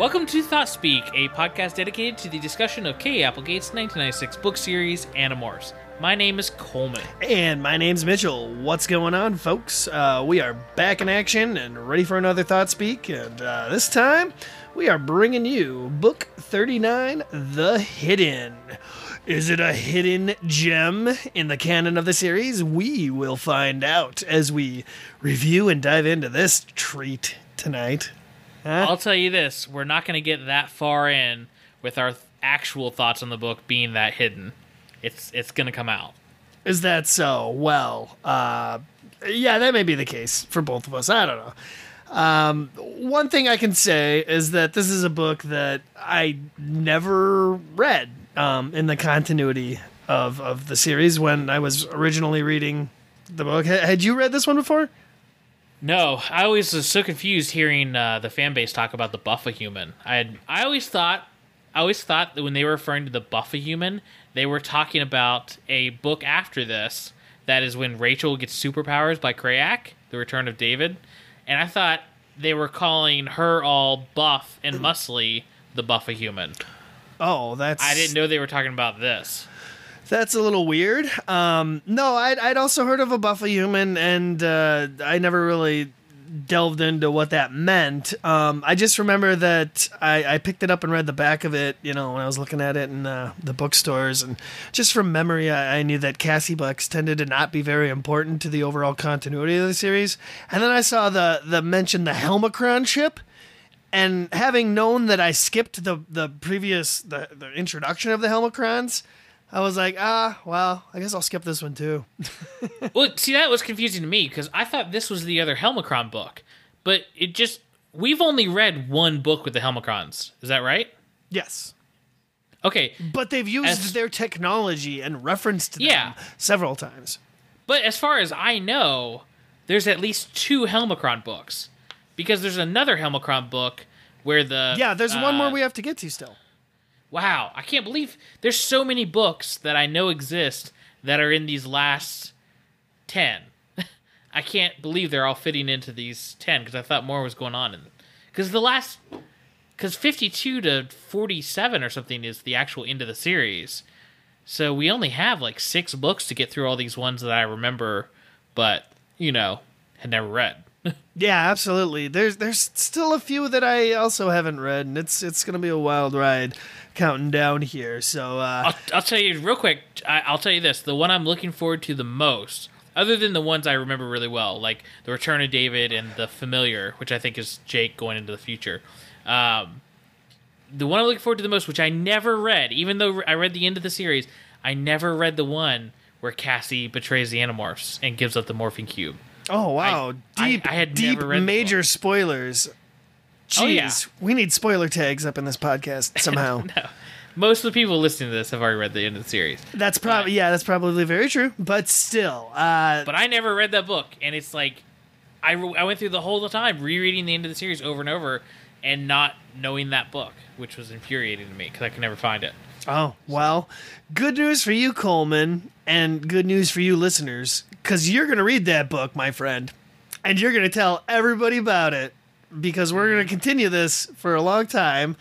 Welcome to Thought Speak, a podcast dedicated to the discussion of K. Applegate's 1996 book series, Animorphs. My name is Coleman. And my name's Mitchell. What's going on, folks? Uh, we are back in action and ready for another Thought Speak. And uh, this time, we are bringing you Book 39 The Hidden. Is it a hidden gem in the canon of the series? We will find out as we review and dive into this treat tonight. Huh? I'll tell you this we're not going to get that far in with our th- actual thoughts on the book being that hidden. It's, it's going to come out. Is that so? Well, uh, yeah, that may be the case for both of us. I don't know. Um, one thing I can say is that this is a book that I never read um, in the continuity of, of the series when I was originally reading the book. H- had you read this one before? No, I always was so confused hearing uh, the fan base talk about the Buffa human. I had, I always thought I always thought that when they were referring to the Buffa human, they were talking about a book after this. That is when Rachel gets superpowers by Crayak, The Return of David, and I thought they were calling her all buff and muscly the Buffa human. Oh, that's I didn't know they were talking about this. That's a little weird. Um, no, I'd, I'd also heard of a Buffa human, and uh, I never really delved into what that meant. Um, I just remember that I, I picked it up and read the back of it, you know, when I was looking at it in uh, the bookstores. And just from memory, I, I knew that Cassie Bucks tended to not be very important to the overall continuity of the series. And then I saw the, the mention the Helmacron ship. And having known that I skipped the, the previous the, the introduction of the Helmacrons, I was like, ah, well, I guess I'll skip this one too. well, see, that was confusing to me because I thought this was the other Helmacron book, but it just we've only read one book with the Helmacrons. Is that right? Yes. Okay, But they've used As- their technology and referenced them Yeah. several times. but as far as I know, there's at least two Helmacron books because there's another Helmacron book where the Yeah, there's one uh, more we have to get to still. Wow, I can't believe there's so many books that I know exist that are in these last 10. I can't believe they're all fitting into these 10 because I thought more was going on. Because the last. Because 52 to 47 or something is the actual end of the series. So we only have like six books to get through all these ones that I remember, but, you know, had never read. Yeah, absolutely. There's there's still a few that I also haven't read, and it's it's gonna be a wild ride counting down here. So uh, I'll, I'll tell you real quick. I, I'll tell you this: the one I'm looking forward to the most, other than the ones I remember really well, like the Return of David and the Familiar, which I think is Jake going into the future. Um, the one I'm looking forward to the most, which I never read, even though I read the end of the series, I never read the one where Cassie betrays the Animorphs and gives up the morphing cube. Oh wow, I- deep I had deep major spoilers. Jeez, Oh, yeah. we need spoiler tags up in this podcast somehow. Most of the people listening to this have already read the end of the series, That's probably yeah, that's probably very true. But still, uh, but I never read that book, and it's like I, re- I went through the whole time rereading the end of the series over and over, and not knowing that book, which was infuriating to me because I could never find it. Oh, well, good news for you, Coleman, and good news for you, listeners, because you're going to read that book, my friend, and you're going to tell everybody about it because we're going to continue this for a long time.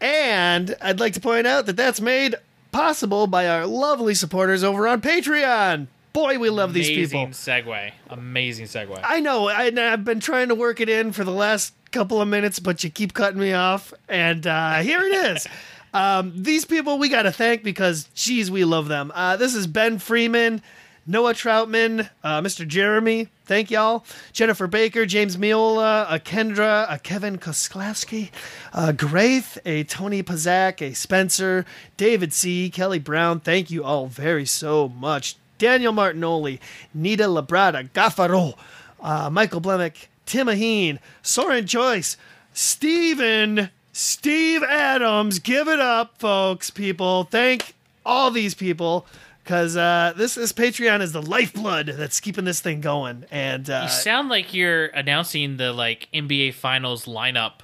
And I'd like to point out that that's made possible by our lovely supporters over on Patreon. Boy, we love these people. Amazing segue, amazing segue. I know. I, I've been trying to work it in for the last couple of minutes, but you keep cutting me off. And uh, here it is. um, these people we got to thank because, geez, we love them. Uh, this is Ben Freeman, Noah Troutman, uh, Mr. Jeremy. Thank y'all. Jennifer Baker, James Miola, a Kendra, a Kevin Kosklowski, a Graith, a Tony Pazak, a Spencer, David C., Kelly Brown. Thank you all very so much. Daniel Martinoli, Nita Labrada, Gaffaro, uh, Michael Blemick, Tim Aheen, Soren Joyce, Steven, Steve Adams. Give it up, folks, people. Thank all these people because uh, this, this Patreon is the lifeblood that's keeping this thing going. And uh, you sound like you're announcing the like NBA Finals lineup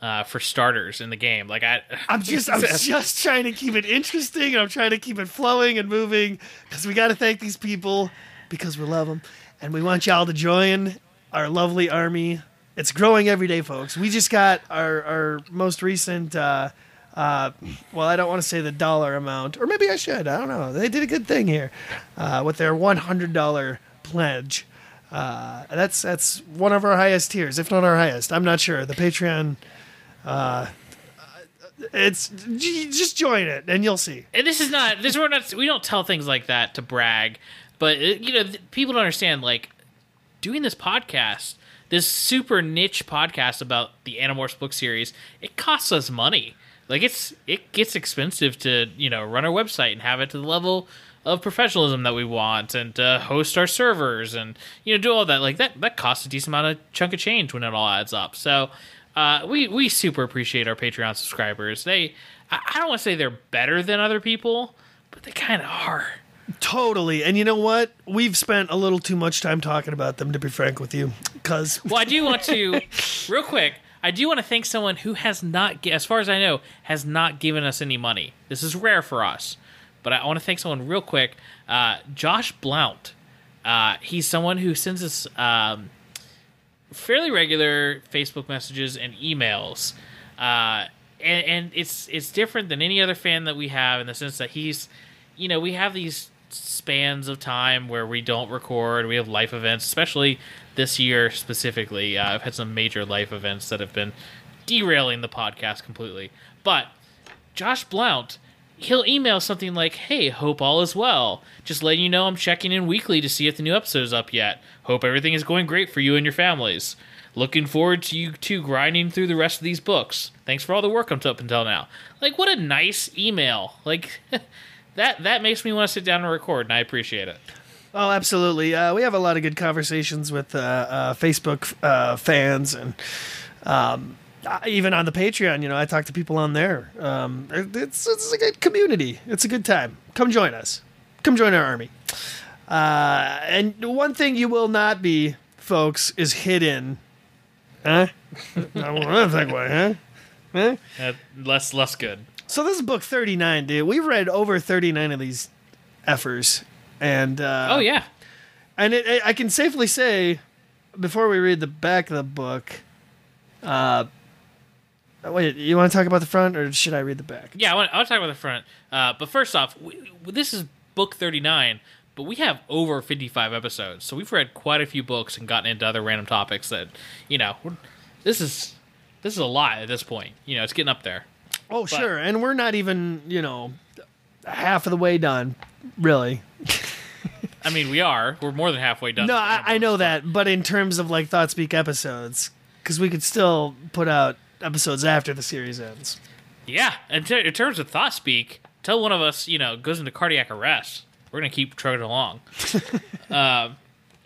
uh, for starters in the game. Like I, I'm just I'm just trying to keep it interesting. and I'm trying to keep it flowing and moving because we got to thank these people because we love them and we want y'all to join our lovely army It's growing every day, folks. We just got our our most recent. Uh, uh, well, I don't want to say the dollar amount, or maybe I should. I don't know. They did a good thing here uh, with their one hundred dollar pledge. Uh, that's that's one of our highest tiers, if not our highest. I'm not sure. The Patreon. Uh, it's j- just join it and you'll see. And this is not this we're not we don't tell things like that to brag, but it, you know people don't understand like doing this podcast, this super niche podcast about the Animorphs book series. It costs us money. Like it's it gets expensive to you know run our website and have it to the level of professionalism that we want and to host our servers and you know do all that like that that costs a decent amount of chunk of change when it all adds up so uh, we we super appreciate our patreon subscribers they i, I don't want to say they're better than other people but they kind of are Totally. And you know what? We've spent a little too much time talking about them, to be frank with you. Because, well i do want to real quick i do want to thank someone who has not as far as i know has not given us any money this is rare for us but i want to thank someone real quick uh, josh blount uh, he's someone who sends us um, fairly regular facebook messages and emails uh, and, and it's it's different than any other fan that we have in the sense that he's you know we have these spans of time where we don't record we have life events especially this year specifically. Uh, i've had some major life events that have been derailing the podcast completely. But josh blount he'll email something like hey hope all is well. Just letting you know i'm checking in weekly to see if the new episode is up yet. Hope everything is going great for you and your families. Looking forward to you two grinding through the rest of these books. Thanks for all the work up up until now. Like what a nice email. Like that that makes me want to sit down and record and i appreciate it oh, absolutely. Uh, we have a lot of good conversations with uh, uh, Facebook uh, fans and um, uh, even on the Patreon. You know, I talk to people on there. Um, it's, it's a good community. It's a good time. Come join us. Come join our army. Uh, and one thing you will not be, folks, is hidden. Huh? I don't think way, huh? Huh? uh, less less good So this is book 39, dude. We've read over 39 of these effers. And uh, oh yeah and it, it, I can safely say before we read the back of the book uh wait, you want to talk about the front or should I read the back? yeah i want, I want to talk about the front uh, but first off we, this is book 39 but we have over 55 episodes so we've read quite a few books and gotten into other random topics that you know this is this is a lot at this point you know it's getting up there Oh, sure. And we're not even, you know, half of the way done, really. i mean we are we're more than halfway done No, I, I know that, but in terms of like Thought Speak episodes, because we could still put out episodes after the series ends. Yeah, in, ter- in terms of thought speak, tell one of us, you know, goes into cardiac arrest. We're gonna keep trucking along. um,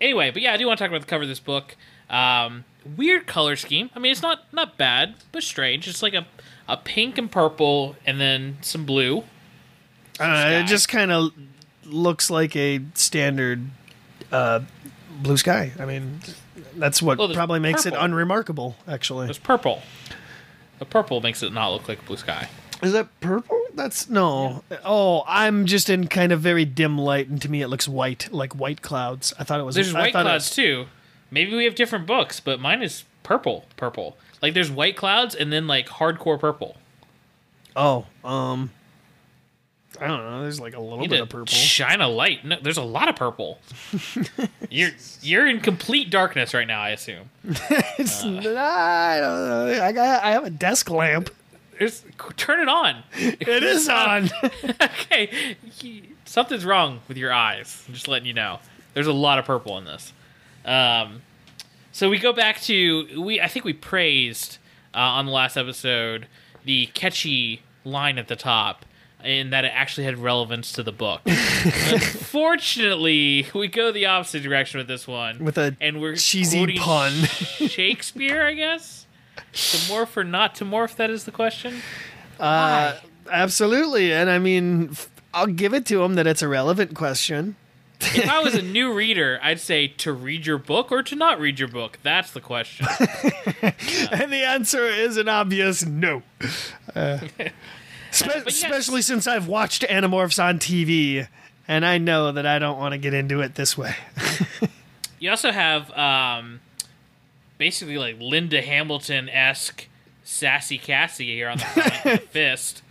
anyway, but yeah, I do want to talk about the cover of this book. Um, weird color scheme. I mean, it's not not bad, but strange. It's like a a pink and purple, and then some blue. I don't know, Sky. it just kind of looks like a standard uh, blue sky. I mean, that's what Well, probably makes purple. it unremarkable, actually. it's purple. The purple makes it not look like blue sky. Is that purple? That's no. Oh, I'm just in kind of very dim light, and to me it looks white, like white clouds. I thought it was. There's I white clouds was- too. Maybe we have different books, but mine is purple. Purple. Like there's white clouds and then like hardcore purple. Oh, um, I don't know. There's like a little bit of purple. shine a light. No, there's a lot of purple. you're you're in complete darkness right now. I assume. It's not, I don't know. I got. I have a desk lamp. There's, turn it on. It is on. okay, something's wrong with your eyes. I'm just letting you know. There's a lot of purple in this. Um, so we go back to we. I think we praised uh, on the last episode the catchy line at the top. In that it actually had relevance to the book. Unfortunately, we go the opposite direction with this one. With a and we're cheesy pun. Shakespeare, I guess. To morph or not to morph? That is the question. Uh, absolutely, and I mean, f- I'll give it to him that it's a relevant question. If I was a new reader, I'd say to read your book or to not read your book. That's the question. And the answer is an obvious no. Uh, spe-. Especially since I've watched Animorphs on TV, and I know that I don't want to get into it this way. You also have um, basically like Linda Hamilton esque sassy Cassie here on the front with a fist.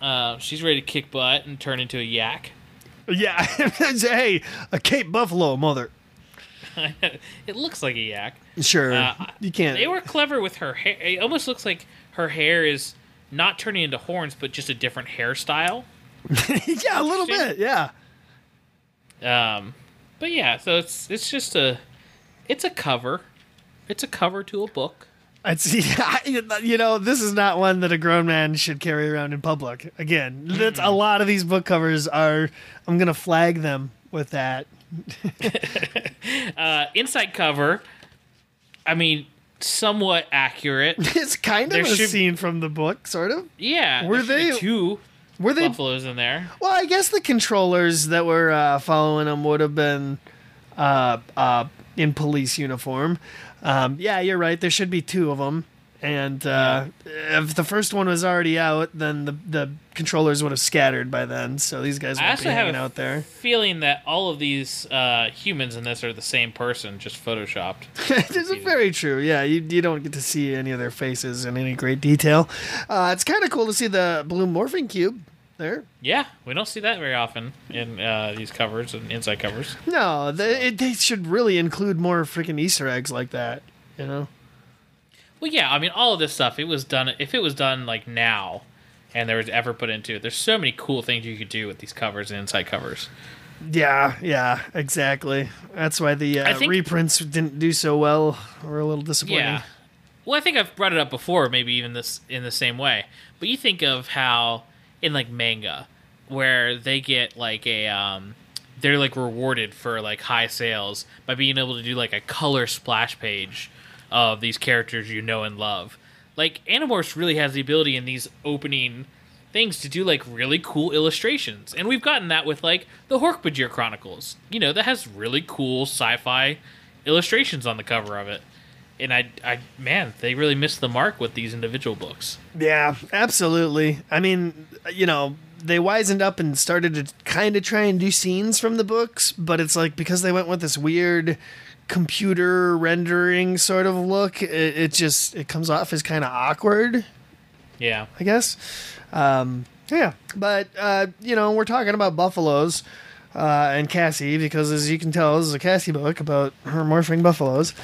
Uh, she's ready to kick butt and turn into a yak. Yeah, hey, a Cape Buffalo mother. it looks like a yak. Sure, Uh, you can't. They were clever with her hair. It almost looks like her hair is not turning into horns, but just a different hairstyle. yeah, a little bit. Yeah. Um, but yeah, so it's it's just a it's a cover. It's a cover to a book. It's you know this is not one that a grown man should carry around in public. Again, that's a lot of these book covers are. I'm gonna flag them with that. Uh, inside cover. I mean, somewhat accurate. It's kind of There a should- scene from the book, sort of. Yeah, Were they- two Were they? buffaloes in there? Well, I guess the controllers that were uh, following him would have been uh, uh, in police uniform. Um, yeah, you're right. There should be two of them. And uh, if the first one was already out, then the the controllers would have scattered by then. So these guys also be have hanging out there. feeling that all of these uh, humans in this are the same person, just photoshopped. this is very true. Yeah, you, you don't get to see any of their faces in any great detail. Uh, it's kind of cool to see the blue morphing cube there. Yeah, we don't see that very often in uh, these covers and inside covers. No, they, it, they should really include more freaking Easter eggs like that. You know. Well, yeah, I mean, all of this stuff. It was done. If it was done like now, and there was ever put into it, there's so many cool things you could do with these covers and inside covers. Yeah, yeah, exactly. That's why the uh, think- reprints didn't do so well. Or a little disappointing. Yeah. Well, I think I've brought it up before, maybe even this in the same way. But you think of how in like manga, where they get like a um, they're like rewarded for like high sales by being able to do like a color splash page of these characters you know and love. Like Animorphs really has the ability in these opening things to do like really cool illustrations, and we've gotten that with like the Hork-Bajir Chronicles. You know that has really cool sci-fi illustrations on the cover of it and I, I, man, they really missed the mark with these individual books. Yeah, absolutely. I mean, you know, they wisened up and started to kind of try and do scenes from the books, but it's like because they went with this weird computer rendering sort of look, it, it just it comes off as kind of awkward. Yeah, I guess. Um, yeah, but uh, you know, we're talking about buffaloes uh, and Cassie because, as you can tell, this is a Cassie book about her morphing buffaloes.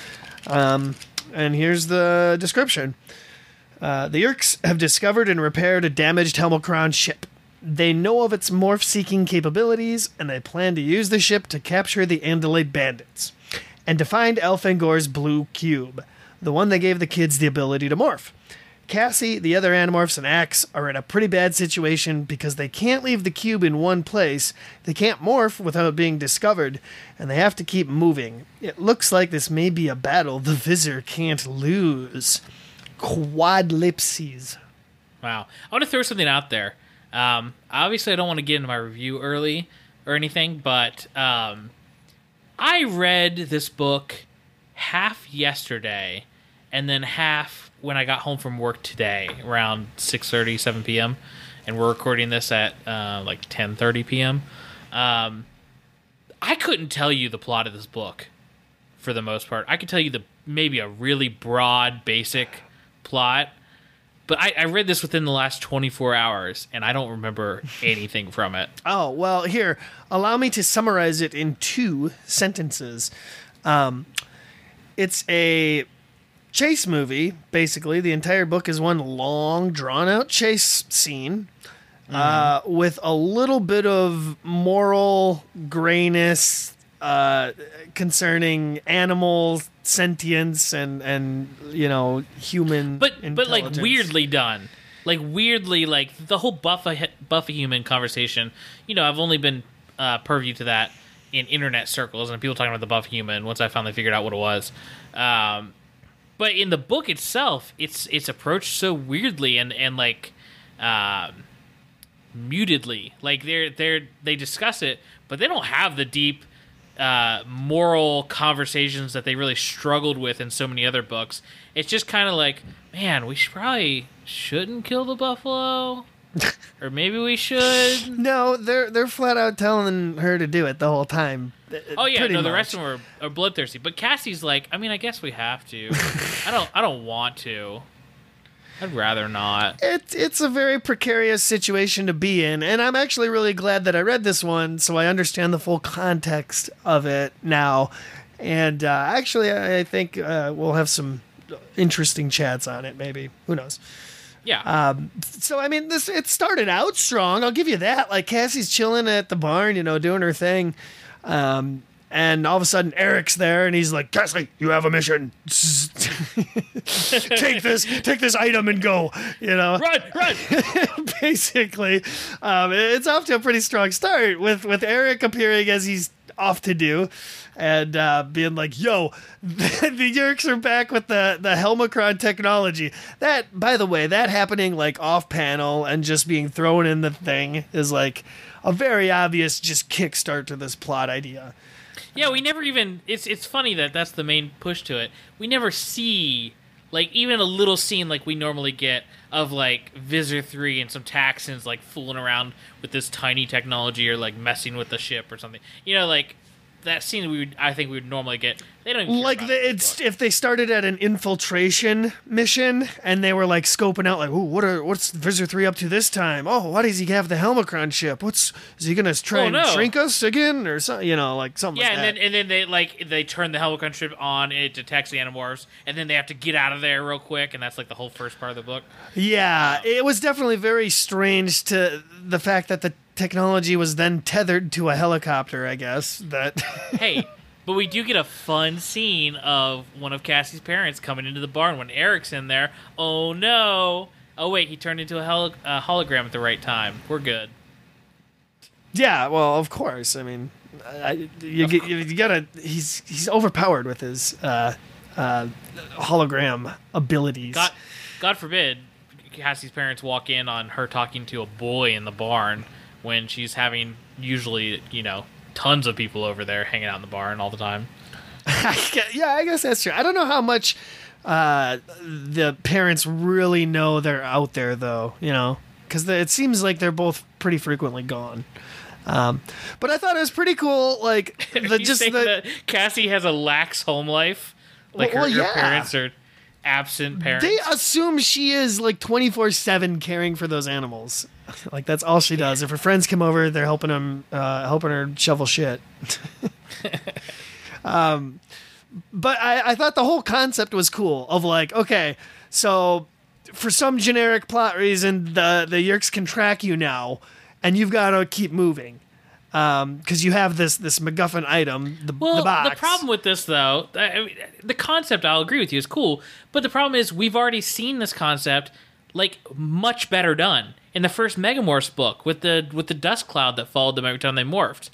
Um, and here's the description: uh, The Yeerks have discovered and repaired a damaged Helmacron ship. They know of its morph-seeking capabilities, and they plan to use the ship to capture the Andalite bandits and to find Elfangor's blue cube, the one that gave the kids the ability to morph. Cassie, the other Animorphs, and Ax are in a pretty bad situation because they can't leave the cube in one place, they can't morph without being discovered, and they have to keep moving. It looks like this may be a battle the Visser can't lose. Quadlipses. wow. I want to throw something out there. Um, obviously, I don't want to get into my review early or anything, but um, I read this book half yesterday, and then half when I got home from work today, around 6:30, 7 p.m. And we're recording this at uh, like 10:30 p.m. Um, I couldn't tell you the plot of this book for the most part. I could tell you the maybe a really broad, basic plot, but I, I read this within the last 24 hours, and I don't remember anything from it. Oh, well, here, allow me to summarize it in two sentences. Um, it's a chase movie, basically. The entire book is one long, drawn out chase scene uh, with a little bit of moral grayness uh, concerning animal sentience and, and you know, human. But but like weirdly done, like weirdly like the whole Buffy Buffy human conversation. You know, I've only been uh, purview to that in internet circles and people talking about the Buff human. Once I finally figured out what it was. Um, but in the book itself, it's it's approached so weirdly and and like um, mutedly. Like they're they're they discuss it, but they don't have the deep uh, moral conversations that they really struggled with in so many other books. It's just kind of like, man, we should probably shouldn't kill the buffalo, or maybe we should. No, they're they're flat out telling her to do it the whole time. Oh yeah, no, the rest of them are, are bloodthirsty. But Cassie's like, I mean, I guess we have to. I don't. I don't want to. I'd rather not. It's it's a very precarious situation to be in, and I'm actually really glad that I read this one, so I understand the full context of it now. And uh, actually, I I think uh, we'll have some interesting chats on it. Maybe who knows? Yeah. Um, so I mean, this it started out strong. I'll give you that. Like Cassie's chilling at the barn, you know, doing her thing, um, and all of a sudden Erek's there, and he's like, "Cassie, you have a mission. take this, take this item and go." You know, run, run. basically, um, it's off to a pretty strong start with with Erek appearing as he's off to do, and uh, being like, "Yo, the Yeerks are back with the the Helmacron technology." That, by the way, that happening like off panel and just being thrown in the thing is like a very obvious just kickstart to this plot idea. Yeah, we never even. It's it's funny that that's the main push to it. We never see like even a little scene like we normally get of like Visser three and some Taxxons like fooling around with this tiny technology or like messing with the ship or something. You know, like that scene we would I think we would normally get. They don't like the, it's if they started at an infiltration mission and they were like scoping out like, "Ooh, what are what's Visser Three up to this time? Oh, why does he have the Helmacron ship? What's is he gonna try Oh, and no. shrink us again or something? You know, like something. Yeah, like and that. then and then they like they turn the Helicon ship on, it detects the Animorphs, and then they have to get out of there real quick, and that's like the whole first part of the book. yeah, it was definitely very strange to the fact that the technology was then tethered to a helicopter. I guess that. hey, but we do get a fun scene of one of Cassie's parents coming into the barn when Erek's in there. Oh no! Oh wait, he turned into a, holo- a hologram at the right time. We're good. Yeah, well, of course. I mean, I, you, get- you, you gotta. He's he's overpowered with his uh, uh, hologram abilities. God, God forbid, Cassie's parents walk in on her talking to a boy in the barn when she's having usually you know tons of people over there hanging out in the barn all the time. yeah, I guess that's true. I don't know how much uh, the parents really know they're out there, though. You know, because it seems like they're both pretty frequently gone. Um, but I thought it was pretty cool. Like the you just the that Cassie has a lax home life, like Well, her, her yeah. parents are absent parents. they assume she is like twenty four seven caring for those animals. Like that's all she does. If her friends come over, they're helping them, uh, helping her shovel shit. um, but I, I thought the whole concept was cool. Of like, okay, so for some generic plot reason, the the Yeerks can track you now, and you've got to keep moving because you have this this MacGuffin item, the, Well, the box. problem with this, though, I mean, the concept I'll agree with you is cool, but the problem is we've already seen this concept like much better done in the first Megamorphs book with the with the dust cloud that followed them every time they morphed.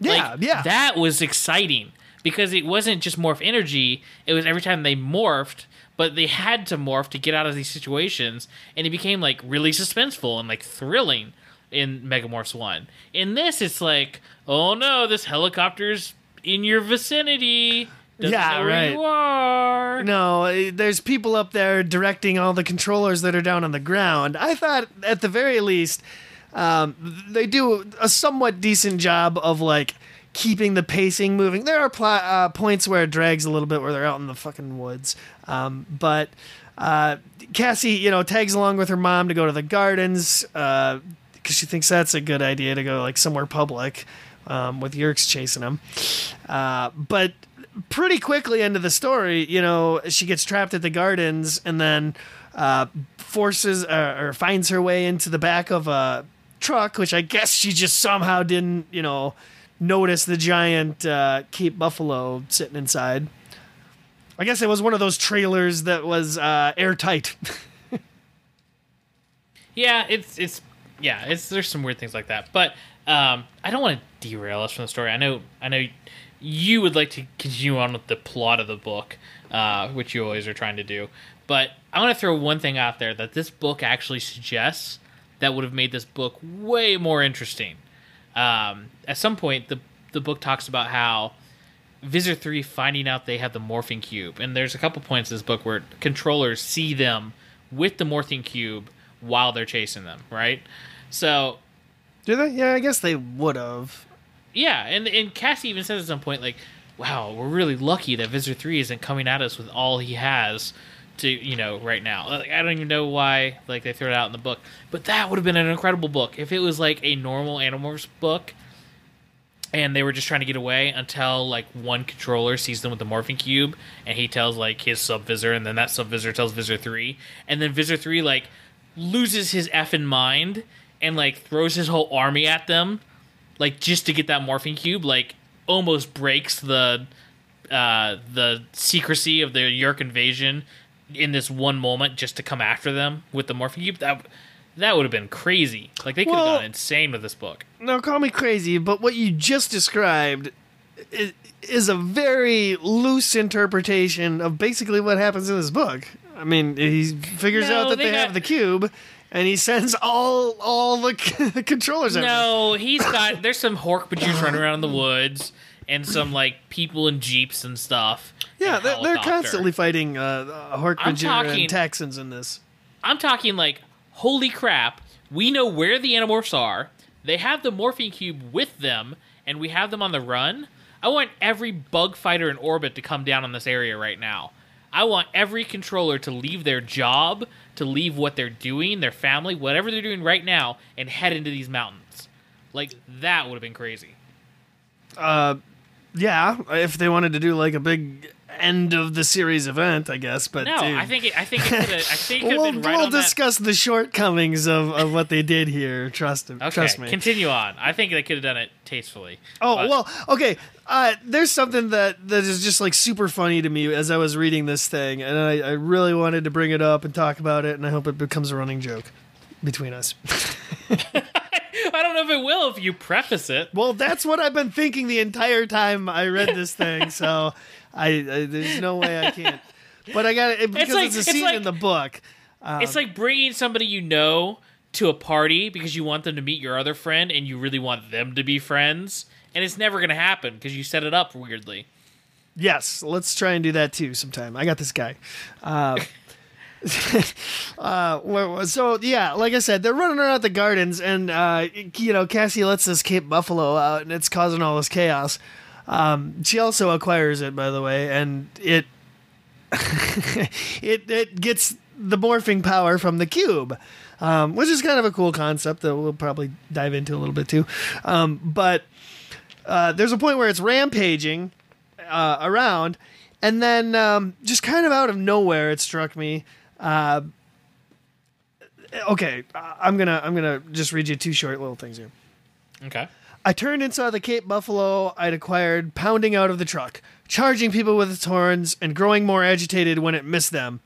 yeah, Like, yeah, that was exciting because it wasn't just morph energy; it was every time they morphed. But they had to morph to get out of these situations, and it became like really suspenseful and like thrilling in Megamorphs One. In this, it's like, oh no, this helicopter's in your vicinity. Doesn't Yeah, know where right. you are. No, there's people up there directing all the controllers that are down on the ground. I thought, at the very least, um, they do a somewhat decent job of like keeping the pacing moving. There are pl- uh, points where it drags a little bit where they're out in the fucking woods, um, but uh, Cassie, you know, tags along with her mom to go to the gardens because she thinks that's a good idea to go like somewhere public um, with Yeerks chasing them. Uh, but pretty quickly into the story, you know, she gets trapped at the gardens and then uh, forces uh, or finds her way into the back of a truck, which I guess she just somehow didn't, you know, notice the giant uh, Cape Buffalo sitting inside. I guess it was one of those trailers that was uh, airtight. Yeah, it's it's yeah, it's there's some weird things like that. But um, I don't want to derail us from the story. I know I know you would like to continue on with the plot of the book, uh, which you always are trying to do. But I want to throw one thing out there that this book actually suggests that would have made this book way more interesting. Um, at some point, the the book talks about how Visser 3 finding out they have the morphing cube. And there's a couple points in this book where controllers see them with the morphing cube while they're chasing them, right? So, Do they? Yeah, I guess they would have. Yeah, and and Cassie even says at some point like, "Wow, we're really lucky that Visitor Three isn't coming at us with all he has." To you know, right now, like, I don't even know why like they threw it out in the book, but that would have been an incredible book if it was like a normal Animorphs book, and they were just trying to get away until like one controller sees them with the morphing cube, and he tells like his sub Visser, and then that sub Visser tells Visser Three, and then Visser Three like loses his effing mind and like throws his whole army at them like just to get that morphing cube, like almost breaks the uh, the secrecy of the Yeerk invasion in this one moment just to come after them with the morphing cube. That that would have been crazy. Like they could have Well- gone insane with this book. Now, call me crazy, but what you just described is, is a very loose interpretation of basically what happens in this book. I mean, he figures No, out that they they, got- have the cube, and he sends all all the, the controllers. No, he's got. There's some Hork-Bajoos running around in the woods and some like people in jeeps and stuff. yeah, and they're, they're constantly fighting uh, Hork-Bajir talking- and Taxxons in this. I'm talking like, holy crap, we know where the Animorphs are. They have the Morphing Cube with them, and we have them on the run. I want every bug fighter in orbit to come down on this area right now. I want every controller to leave their job, to leave what they're doing, their family, whatever they're doing right now, and head into these mountains. Like, that would have been crazy. Uh, yeah, if they wanted to do like a big end of the series event, I guess. But No, dude. I think it, I think it could have. I think it we'll, right we'll on that- discuss the shortcomings of, of what they did here. Trust. Okay, Trust me. continue on. I think they could have done it tastefully. Oh But- well, okay. Uh, there's something that that is just like super funny to me as I was reading this thing, and I, I really wanted to bring it up and talk about it, and I hope it becomes a running joke between us. I don't know if it will if you preface it. well, that's what I've been thinking the entire time I read this thing, so I, I there's no way I can't. But I got it because it's, like- a it's scene like- in the book. Um, it's like bringing somebody you know to a party because you want them to meet your other friend and you really want them to be friends, and it's never going to happen because you set it up weirdly. Yes, let's try and do that too sometime. I got this guy. Uh, uh, so yeah, like I said, they're running around the gardens, and uh, you know, Cassie lets this Cape Buffalo out, and it's causing all this chaos. Um, she also acquires it, by the way, and it it it gets the morphing power from the cube, um, which is kind of a cool concept that we'll probably dive into a little bit too. Um, but uh, there's a point where it's rampaging uh, around, and then um, just kind of out of nowhere, it struck me. Uh, okay, I'm gonna I'm gonna just read you two short little things here. Okay. I turned and saw the Cape Buffalo I'd acquired pounding out of the truck, charging people with its horns and growing more agitated when it missed them.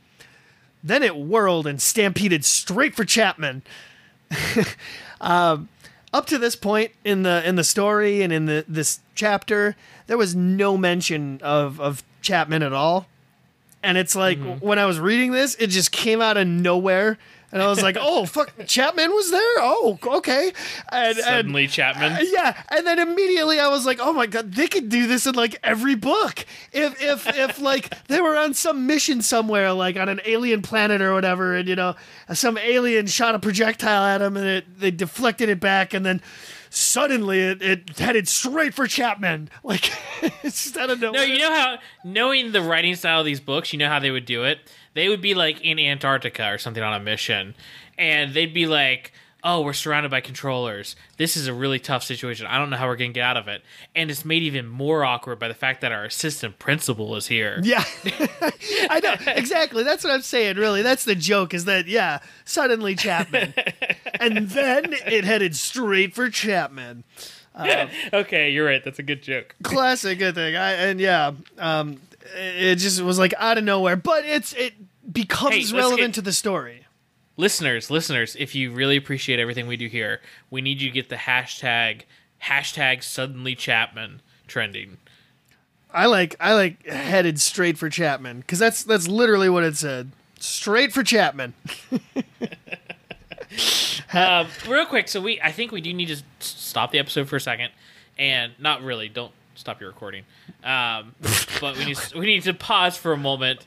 Then it whirled and stampeded straight for Chapman. um, up to this point in the in the story and in the this chapter, there was no mention of of Chapman at all. And it's like when I was reading this, it just came out of nowhere. And I was like, "Oh fuck, Chapman was there. Oh, okay." And, and Suddenly, Chapman. Uh, yeah, and then immediately I was like, "Oh my god, they could do this in like every book. If if if like they were on some mission somewhere, like on an alien planet or whatever, and you know, some alien shot a projectile at them, and it they deflected it back, and then suddenly it, it headed straight for Chapman. Like it's just out of nowhere. No, you know how knowing the writing style of these books, you know how they would do it. They would be like in Antarctica or something on a mission, and they'd be like, "Oh, we're surrounded by controllers. This is a really tough situation. I don't know how we're gonna get out of it." And it's made even more awkward by the fact that our assistant principal is here. Yeah, I know exactly. That's what I'm saying. Really, that's the joke. Is that yeah? Suddenly Chapman, and then it headed straight for Chapman. okay, you're right. That's a good joke. classic good thing I, and yeah um it just was like out of nowhere but it's it becomes Hey, relevant get- to the story listeners, listeners, if you really appreciate everything we do here, we need you to get the hashtag hashtag suddenly Chapman trending. i like i like headed straight for chapman because that's that's literally what it said straight for chapman Um, real quick, so we I think we do need to stop the episode for a second, and not really. Don't stop your recording. Um, but we need we need to pause for a moment,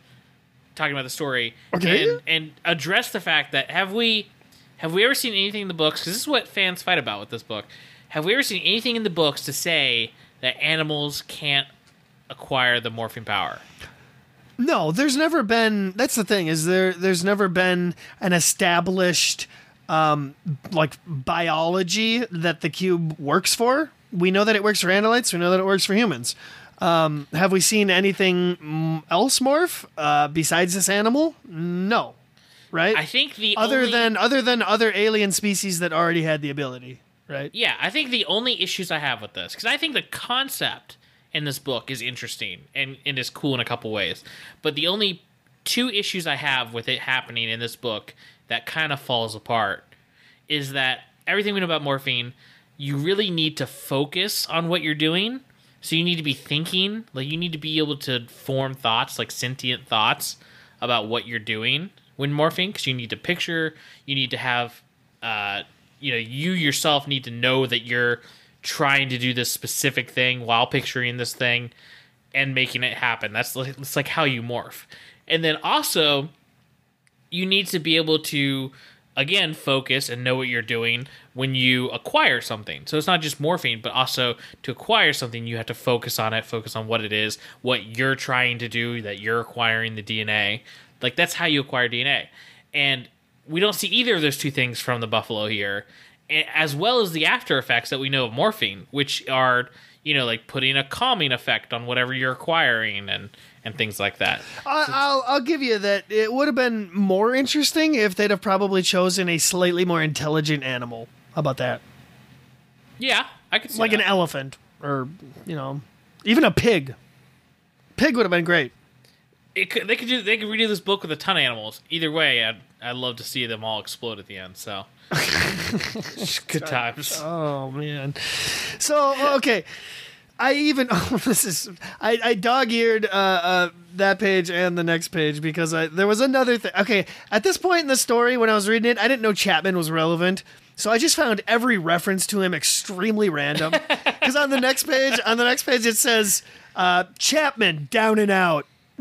talking about the story, Okay. and and address the fact that have we have we ever seen anything in the books? Because this is what fans fight about with this book. have we ever seen anything in the books to say that animals can't acquire the morphing power? No, there's never been. That's the thing is there. There's never been an established um, like biology that the cube works for. We know that it works for andalites. We know that it works for humans. Um, have we seen anything else morph uh, besides this animal? No, right? I think the other only- than other than other alien species that already had the ability, right? Yeah, I think the only issues I have with this, because I think the concept in this book is interesting and, and is cool in a couple ways, but the only two issues I have with it happening in this book that kind of falls apart is that everything we know about morphine, you really need to focus on what you're doing. So you need to be thinking, like you need to be able to form thoughts, like sentient thoughts about what you're doing when morphing, because you need to picture, you need to have, uh, you know, you yourself need to know that you're trying to do this specific thing while picturing this thing and making it happen. That's like, it's like how you morph. And then also, you need to be able to again focus and know what you're doing when you acquire something. So it's not just morphine but also to acquire something you have to focus on it focus on what it is what you're trying to do that you're acquiring the dna like that's how you acquire dna and we don't see either of those two things from the buffalo here as well as the after effects that we know of morphine which are you know like putting a calming effect on whatever you're acquiring and and things like that I, I'll I'll give you that. It would have been more interesting if they'd have probably chosen a slightly more intelligent animal. How about that? yeah i could see Like that. an elephant, or you know, even a pig. Pig would have been great. it could, they could do they could redo this book with a ton of animals. Either way, I'd I'd love to see them all explode at the end. So good times. Oh man. So okay. I even oh, this is I, I dog eared uh, uh, that page and the next page because I there was another thing. Okay, at this point in the story when I was reading it, I didn't know Chapman was relevant, so I just found every reference to him extremely random. Because on the next page, on the next page, it says uh, Chapman down and out.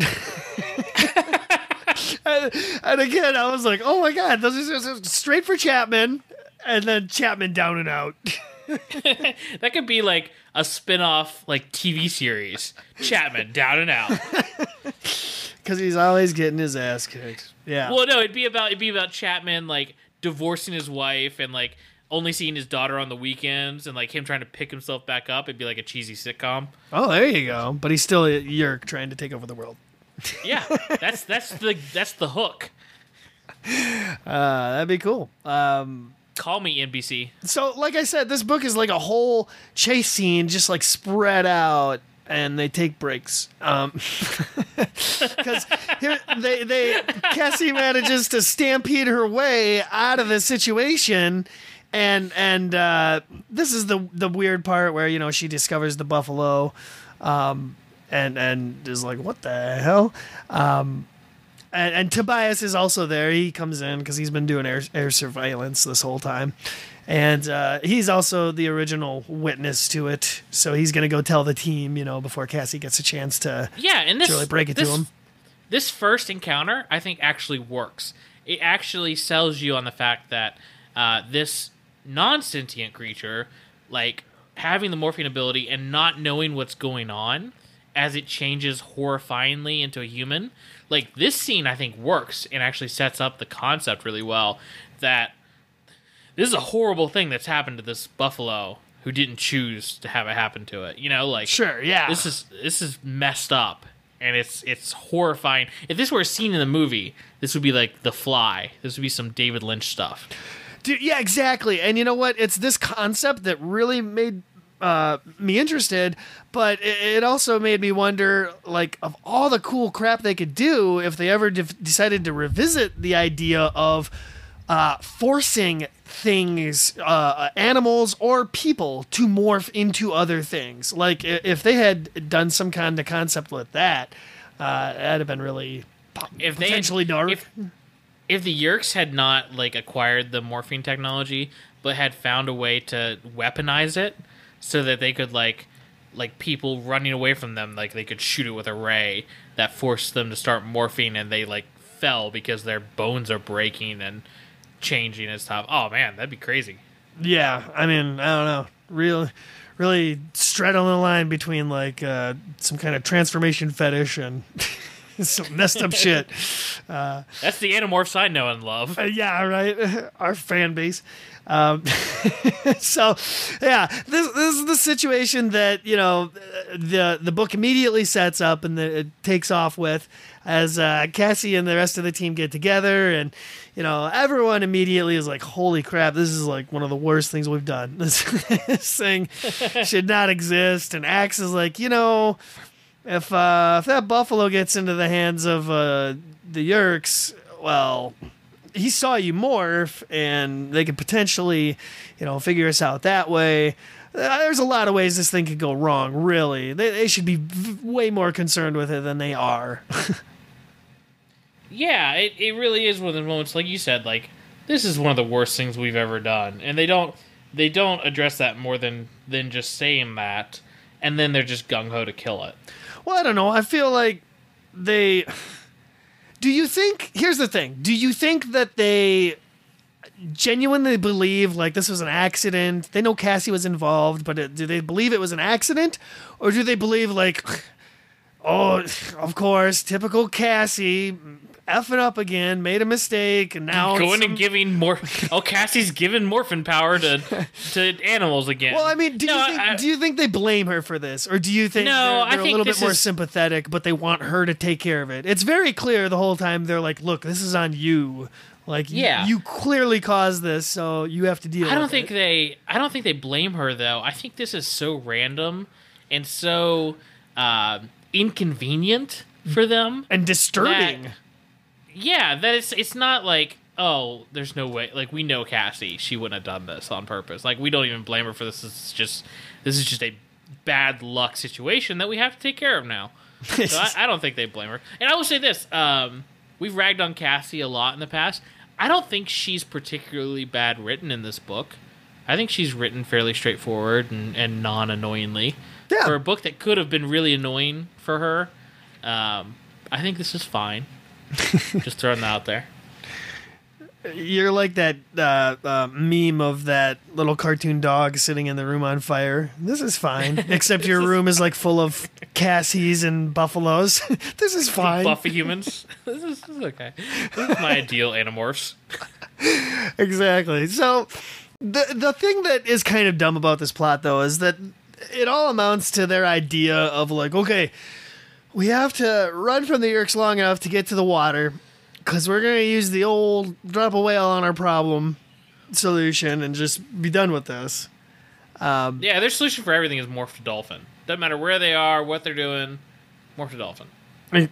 and, and again, I was like, oh my god, those are straight for Chapman, and then Chapman down and out. That could be like a spin-off like TV series. Chapman down and out. Because he's always getting his ass kicked. Yeah. Well, no, it'd be about it'd be about Chapman like divorcing his wife and like only seeing his daughter on the weekends and like him trying to pick himself back up. It'd be like a cheesy sitcom. oh, there you go. But he's still a yeerk trying to take over the world. Yeah, that's that's the that's the hook. Uh, that'd be cool. Um, Call me NBC. so, like I said, this book is like a whole chase scene, just like spread out, and they take breaks. Um, because here they they Cassie manages to stampede her way out of the situation. And and uh, this is the the weird part where you know she discovers the buffalo, um, and and is like, what the hell? Um, and, and Tobias is also there. He comes in because he's been doing air, air surveillance this whole time, and uh, he's also the original witness to it. So he's gonna go tell the team, you know, before Cassie gets a chance to, Yeah, and this to really break it this, to him. this first encounter, I think, actually works. It actually sells you on the fact that uh, this non sentient creature, like having the morphine ability and not knowing what's going on as it changes horrifyingly into a human, like this scene, I think, works and actually sets up the concept really well that this is a horrible thing that's happened to this buffalo who didn't choose to have it happen to it. You know, like Sure, yeah. this is this is messed up and it's it's horrifying if this were a scene in the movie this would be like the fly this would be some david lynch stuff Dude, yeah, exactly. And you know what? It's this concept that really made uh, me interested, but it, it also made me wonder, like, of all the cool crap they could do if they ever de- decided to revisit the idea of uh, forcing things, uh, animals or people, to morph into other things. Like, if they had done some kind of concept with that, uh, that'd have been really po- if they had- potentially dark. if, if the yeerks had not like acquired the morphine technology but had found a way to weaponize it so that they could like like people running away from them like they could shoot it with a ray that forced them to start morphing and they like fell because their bones are breaking and changing and stuff oh man that'd be crazy Yeah, I mean, I don't know. Real, really straddling the line between like uh, some kind of transformation fetish and some messed up shit. Uh, That's the Animorphs I know and love. Uh, yeah, right. Our fan base. Um, so, yeah, this this is the situation that you know the the book immediately sets up and the, it takes off with as uh, Cassie and the rest of the team get together, and you know everyone immediately is like, "Holy crap! This is like one of the worst things we've done. This, this thing should not exist." And Ax is like, you know, if uh, if that buffalo gets into the hands of uh, the Yeerks, well, he saw you morph, and they could potentially, you know, figure us out that way. Uh, There's a lot of ways this thing could go wrong. Really, they, they should be v- way more concerned with it than they are. Yeah, it, it really is one of the moments, like you said, like this is one of the worst things we've ever done, and they don't they don't address that more than than just saying that, and then they're just gung ho to kill it. well, I don't know. I feel like they. Do you think? Here's the thing. Do you think that they genuinely believe like this was an accident? They know Cassie was involved, but it, do they believe it was an accident, or do they believe like, oh, of course, typical Cassie, effing up again, made a mistake, and now Going some- and giving more. Oh, Cassie's giving morphin power to to animals again. Well, I mean, do No, you think I- do you think they blame her for this, or do you think No, they're, they're a little bit more is- sympathetic, but they want her to take care of it? It's very clear the whole time. They're like, "Look, this is on you. Like, Yeah. you clearly caused this, so you have to deal." I don't think it. they. I don't think they blame her though. I think this is so random and so uh, inconvenient for them. and disturbing. that- Yeah, that it's it's not like oh, there's no way. Like we know Cassie, she wouldn't have done this on purpose. Like we don't even blame her for this. This is just this is just a bad luck situation that we have to take care of now. So I, I don't think they blame her. And I will say this: um, we've ragged on Cassie a lot in the past. I don't think she's particularly bad written in this book. I think she's written fairly straightforward and, and non annoyingly. Yeah. For a book that could have been really annoying for her, um, I think this is fine. Just throwing that out there. You're like that uh, uh, meme of that little cartoon dog sitting in the room on fire. This is fine, except your room is like full of Cassies and buffaloes. this is fine. Buffy humans. this, is, this is okay. This is my ideal animorphs. exactly. So the the thing that is kind of dumb about this plot though is that it all amounts to their idea of like, okay, we have to run from the Yeerks long enough to get to the water because we're gonna use the old drop a whale on our problem solution and just be done with this. Yeah, their solution for everything is morph to dolphin. Doesn't matter where they are, what they're doing, morph to dolphin.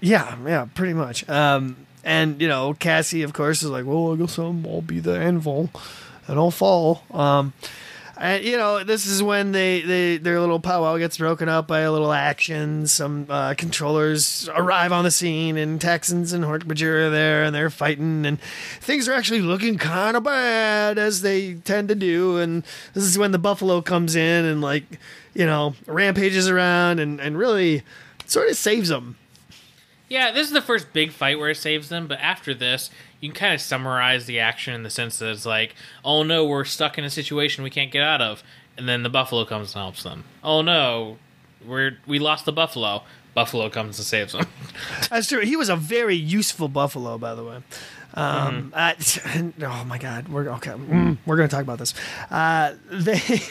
Yeah, yeah, pretty much. Um, and you know, Cassie, of course, is like, well, I guess I'm, I'll be the anvil, and I'll fall. Um, and you know, this is when they, they their little powwow gets broken up by a little action. Some uh, controllers arrive on the scene, and Taxxons and Hork-Bajir are there, and they're fighting, and things are actually looking kind of bad as they tend to do. And this is when the buffalo comes in and like, you know, rampages around and and really sort of saves them. Yeah, this is the first big fight where it saves them, but after this, you can kind of summarize the action in the sense that it's like, oh no, we're stuck in a situation we can't get out of, and then the buffalo comes and helps them. Oh no, we're we lost the buffalo. Buffalo comes and saves them. That's true. He was a very useful buffalo, by the way. Um, uh, oh my God, we're okay. mm, we're going to talk about this. Uh, they,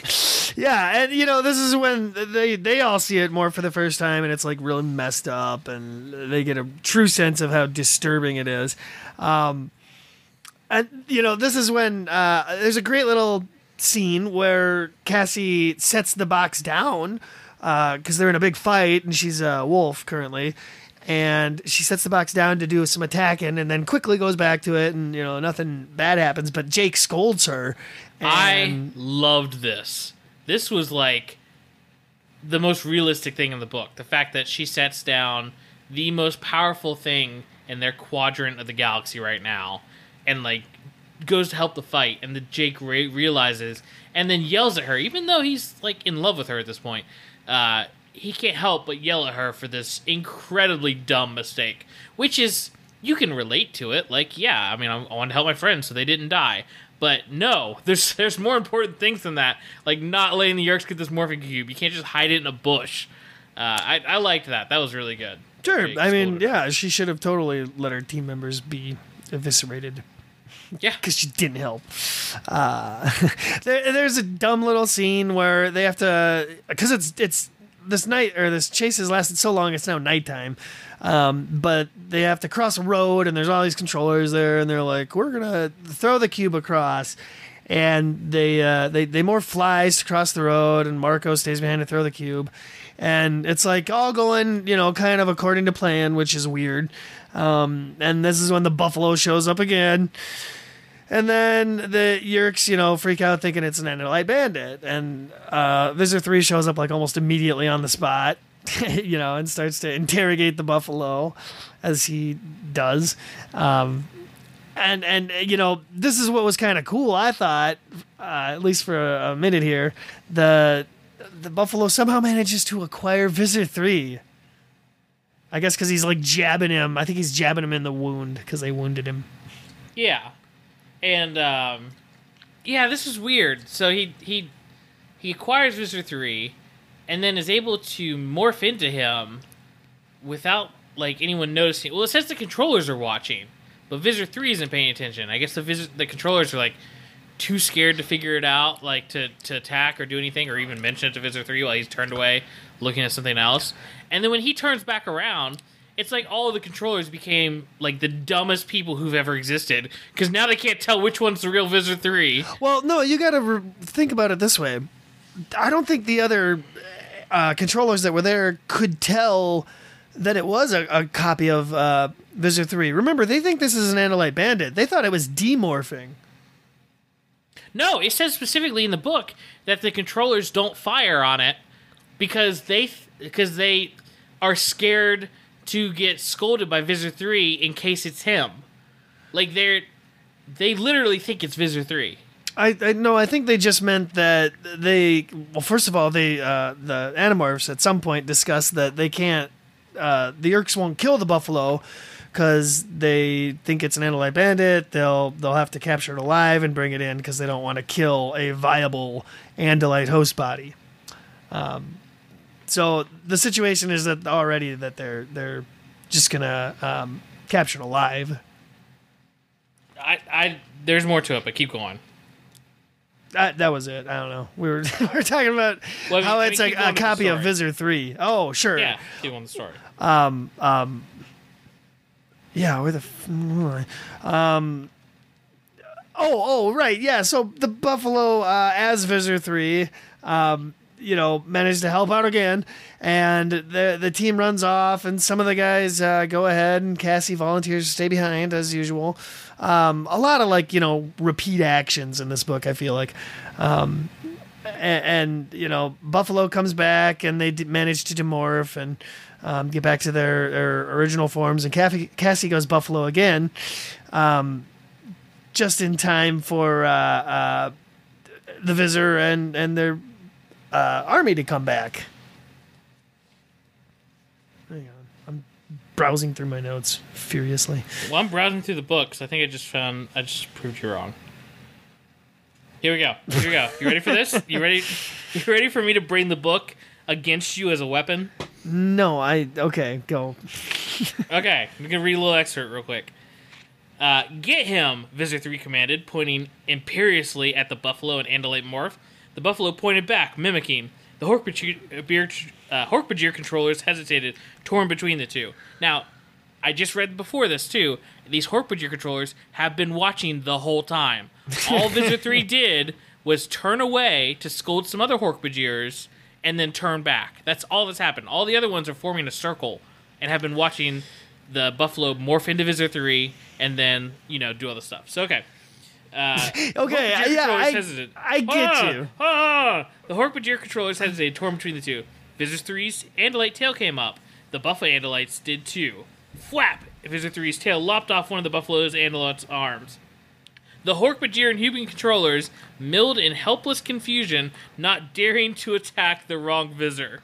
yeah, and you know, this is when they they all see it more for the first time, and it's like really messed up, and they get a true sense of how disturbing it is. Um, and you know, this is when uh, there's a great little scene where Cassie sets the box down because they're in a big fight, and she's a wolf currently. And she sets the box down to do some attacking, and then quickly goes back to it, and you know nothing bad happens. But Jake scolds her. I loved this. This was like the most realistic thing in the book. The fact that she sets down the most powerful thing in their quadrant of the galaxy right now and like goes to help the fight and the Jake re- realizes and then yells at her even though he's like in love with her at this point. Uh he can't help but yell at her for this incredibly dumb mistake, which is you can relate to it. Like, yeah, I mean, I, I want to help my friends so they didn't die, But no, there's there's more important things than that. Like not letting the Yeerks get this morphing cube. You can't just hide it in a bush. Uh, I I liked that. That was really good. Sure. I mean, yeah, she should have totally let her team members be eviscerated. Yeah. because she didn't help. Uh, there, there's a dumb little scene where they have to because it's it's this night or this chase has lasted so long it's now nighttime. Um, but they have to cross a road and there's all these controllers there and they're like, we're gonna throw the cube across. And they uh, they they more flies to cross the road, and Marco stays behind to throw the cube, and it's like all going you know kind of according to plan, which is weird. Um, and this is when the buffalo shows up again, and then the Yeerks, you know, freak out thinking it's an Andalite bandit. And uh, Visser 3 shows up like almost immediately on the spot, you know, and starts to interrogate the buffalo as he does. Um, and, and you know, this is what was kind of cool, I thought, uh, at least for a, a minute here. The, the buffalo somehow manages to acquire Visser 3. I guess because he's like jabbing him. I think he's jabbing him in the wound because they wounded him. Yeah, and um, yeah, this is weird. So he he he acquires Visser Three, and then is able to morph into him without like anyone noticing. Well, it says the controllers are watching, but Visser Three isn't paying attention. I guess the visit the controllers are like too scared to figure it out, like to to attack or do anything, or even mention it to Visser Three while he's turned away looking at something else. And then when he turns back around. It's like all of the controllers became like the dumbest people who've ever existed because now they can't tell which one's the real Visser Three. Well, no, you got to re- think about it this way. I don't think the other uh, controllers that were there could tell that it was a, a copy of uh, Visser 3. Remember, they think this is an Andalite Bandit. They thought it was demorphing. No, it says specifically in the book that the controllers don't fire on it because they because they are scared to get scolded by Visser Three in case it's him. Like they're they literally think it's Visser Three. I, I no, I think they just meant that they. Well, first of all, they uh, the Animorphs at some point discussed that they can't. Uh, the Yeerks won't kill the buffalo because they think it's an Andalite bandit. They'll they'll have to capture it alive and bring it in because they don't want to kill a viable Andalite host body. Um, so the situation is that already that they're they're just gonna um, capture it alive. I, I there's more to it, but keep going. That, that was it. I don't know. We were we were talking about Well, I mean- how I mean, it's a, a copy of. Visser Three. Oh, sure. Yeah, keep on the story. Um. Um. Yeah. Where the. f- Um. Oh. Oh. Right. Yeah. So the Buffalo, uh, as Visitor Three, um, you know, managed to help out again, and the the team runs off, and some of the guys uh, go ahead, and Cassie volunteers to stay behind as usual. Um, a lot of like you know repeat actions in this book. I feel like. Um, and, and you know Buffalo comes back and they d- manage to demorph and um, get back to their, their original forms and Cassie, Cassie goes Buffalo again um, just in time for uh, uh, the Visser and and their uh, army to come back. Hang on, I'm browsing through my notes furiously. Well, I'm browsing through the books. I think I just found I just proved you wrong. Here we go. Here we go. You ready for this? You ready? You ready for me to bring the book against you as a weapon? No, I okay go. Okay, I'm gonna read a little excerpt real quick. Uh, get him, Visser 3 commanded, pointing imperiously at the buffalo and Andalite morph. The buffalo pointed back, mimicking. The Hork-Bajir uh, Hork-Bajir controllers hesitated, torn between the two. Now, I just read before this, too. These Hork-Bajir controllers have been watching the whole time. All Visser 3 did was turn away to scold some other Hork-Bajirs and then turn back. That's all that's happened. All the other ones are forming a circle and have been watching the buffalo morph into Visser 3 and then, you know, do all the stuff. So, okay. Uh, Okay, yeah, I. I get Ah, you. ah! The Hork-Bajir controllers hesitated, torn between the two. Visser 3's Andalite tail came up. The Buffalo Andalites did too. Flap! Visser 3's tail lopped off one of the Buffalo's Andalite's arms. The Hork-Bajir and Human controllers milled in helpless confusion, not daring to attack the wrong Visser.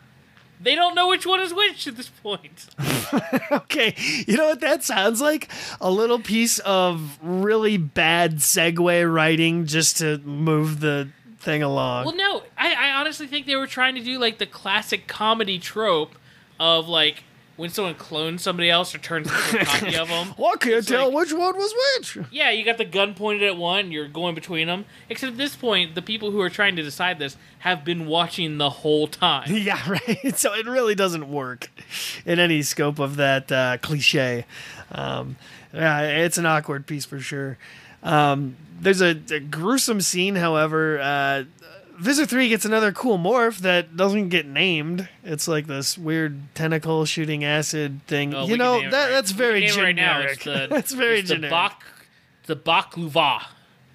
They don't know which one is which at this point. Okay, you know what that sounds like? A little piece of really bad segue writing just to move the thing along. Well, no, I, I honestly think they were trying to do like the classic comedy trope of like when someone clones somebody else or turns into a copy of them. well, I can't It's tell like- which one was which. Yeah, you got the gun pointed at one, you're going between them. Except at this point, the people who are trying to decide this have been watching the whole time. Yeah, right. So it really doesn't work in any scope of that uh, cliche. Um, yeah, it's an awkward piece for sure. Um, there's a, a gruesome scene, however. Uh, Visser 3 gets another cool morph that doesn't get named. It's like this weird tentacle shooting acid thing. Oh, you know, that, right- that's very can name it generic. right now. It's the, that's very it's generic. The bak, the bakluva.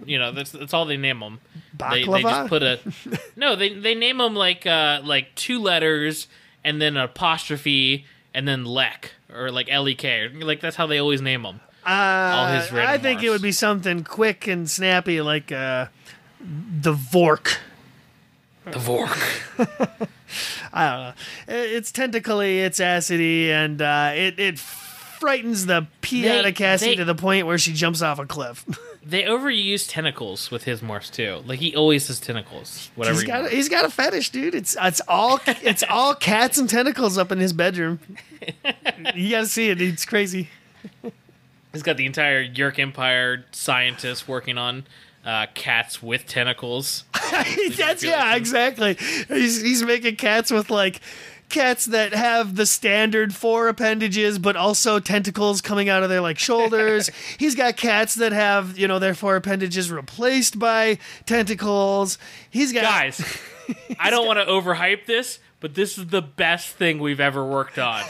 You know, that's that's all they name them. They, they just put a no. They they name them like uh like two letters and then an apostrophe and then lek or like l e k. Like that's how they always name them. Uh, all his random I think it would be something quick and snappy like uh, the Vork. The vork. I don't know. It's tentacly, it's acidy, and uh, it it frightens the pee They- out of Cassie they- to the point where she jumps off a cliff. They overuse tentacles with his morphs too. Like he always has tentacles. Whatever. he's he got a, wants. he's got a fetish, dude. It's it's all it's all cats and tentacles up in his bedroom. you gotta see it. It's crazy. He's got the entire Yeerk Empire scientists working on uh, cats with tentacles. That's yeah, exactly. He's he's making cats with like cats that have the standard four appendages but also tentacles coming out of their like shoulders. He's got cats that have, you know, their four appendages replaced by tentacles. He's got Guys, I don't want to overhype this, but this is the best thing we've ever worked on.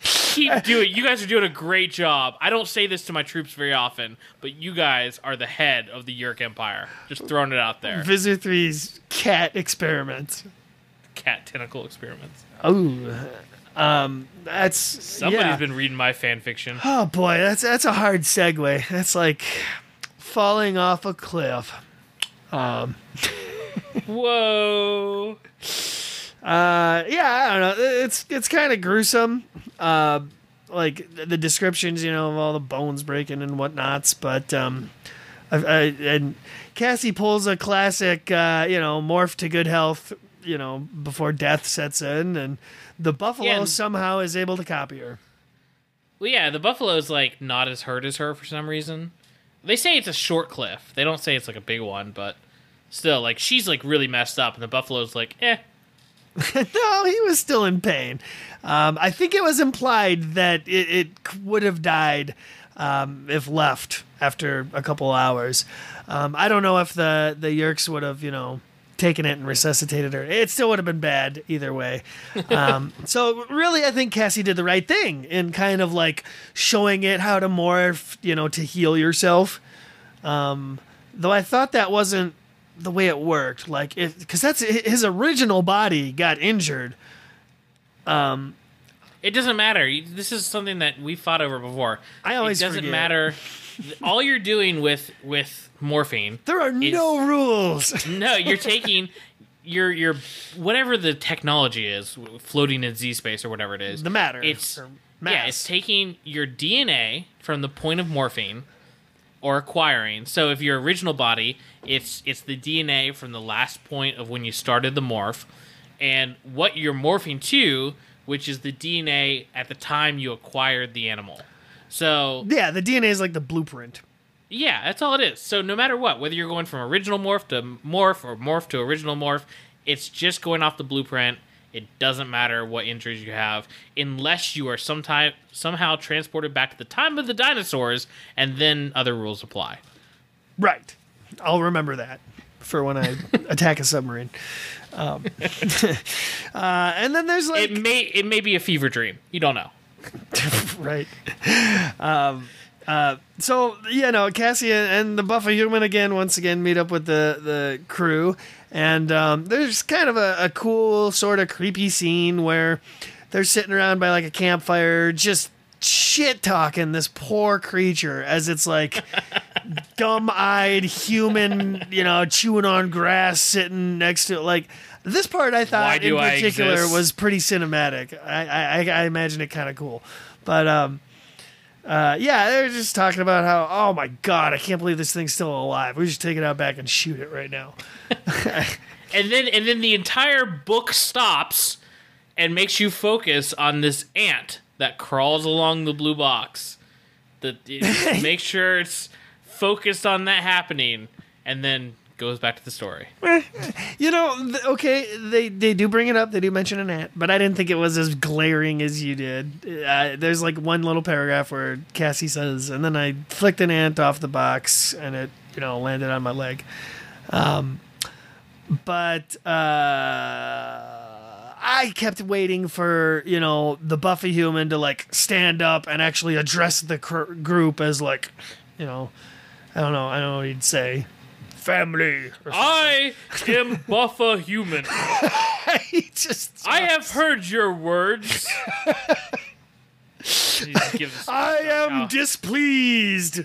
Keep doing. You guys are doing a great job. I don't say this to my troops very often, but you guys are the head of the Yeerk Empire. Just throwing it out there. Visser 3's cat experiments. Cat tentacle experiments. Oh. Um that's Somebody's yeah. been reading my fan fiction. Oh boy, that's that's a hard segue. That's like falling off a cliff. Um Whoa. Uh, yeah, I don't know. It's it's kind of gruesome. Uh, like the descriptions, you know, of all the bones breaking and whatnots. But um, I, I, and Cassie pulls a classic, uh, you know, morph to good health, you know, before death sets in, and the buffalo Yeah, and- somehow is able to copy her. Well, yeah, the buffalo's like not as hurt as her for some reason. They say it's a short cliff. They don't say it's like a big one, but still, like she's like really messed up, and the buffalo's like, eh. no, he was still in pain. Um, I think it was implied that it, it would have died um, if left after a couple hours. Um, I don't know if the the Yeerks would have, you know, taken it and resuscitated her. It still would have been bad either way. Um, so really, I think Cassie did the right thing in kind of like showing it how to morph, you know, to heal yourself. Um, though I thought that wasn't the way it worked. Like, it, because that's his original body got injured. Um, it doesn't matter. This is something that we fought over before. I always it doesn't forget. matter. All you're doing with with morphine. There are no rules. No, you're taking your your whatever the technology is, floating in z space or whatever it is. The matter. It's yeah, it's taking your DNA from the point of morphine or acquiring. So if your original body, it's it's the DNA from the last point of when you started the morph, and what you're morphing to, which is the DNA at the time you acquired the animal. So yeah, the DNA is like the blueprint. yeah, that's all it is. So no matter what, whether you're going from original morph to morph or morph to original morph, it's just going off the blueprint. It doesn't matter what injuries you have, unless you are sometime somehow transported back to the time of the dinosaurs, and then other rules apply. Right. I'll remember that for when I attack a submarine. Um, uh, and then there's like It may it may be a fever dream. You don't know. right. Um, uh, so you know, Cassie and the Buffa Human again, once again, meet up with the the crew, and um, there's kind of a, a cool, sort of creepy scene where they're sitting around by like a campfire, just shit talking this poor creature as it's like dumb eyed human, you know, chewing on grass, sitting next to it. like this part. I thought in I particular exist? was pretty cinematic. I I, I- I imagine it kind of cool, but um. Uh, yeah, they're just talking about how, oh my god, I can't believe this thing's still alive. We should take it out back and shoot it right now. and then and then the entire book stops and makes you focus on this ant that crawls along the blue box. That make sure it's focused on that happening, and then goes back to the story. You know, okay, they they do bring it up. They do mention an ant, but I didn't think it was as glaring as you did. Uh, there's like one little paragraph where Cassie says, and then I flicked an ant off the box, and it you know landed on my leg. Um, but uh, I kept waiting for you know the Buffy human to like stand up and actually address the cr- group as like, you know, I don't know, I don't know what he'd say. Family. I am Buffa Human. he just I have heard your words. I am Oh. displeased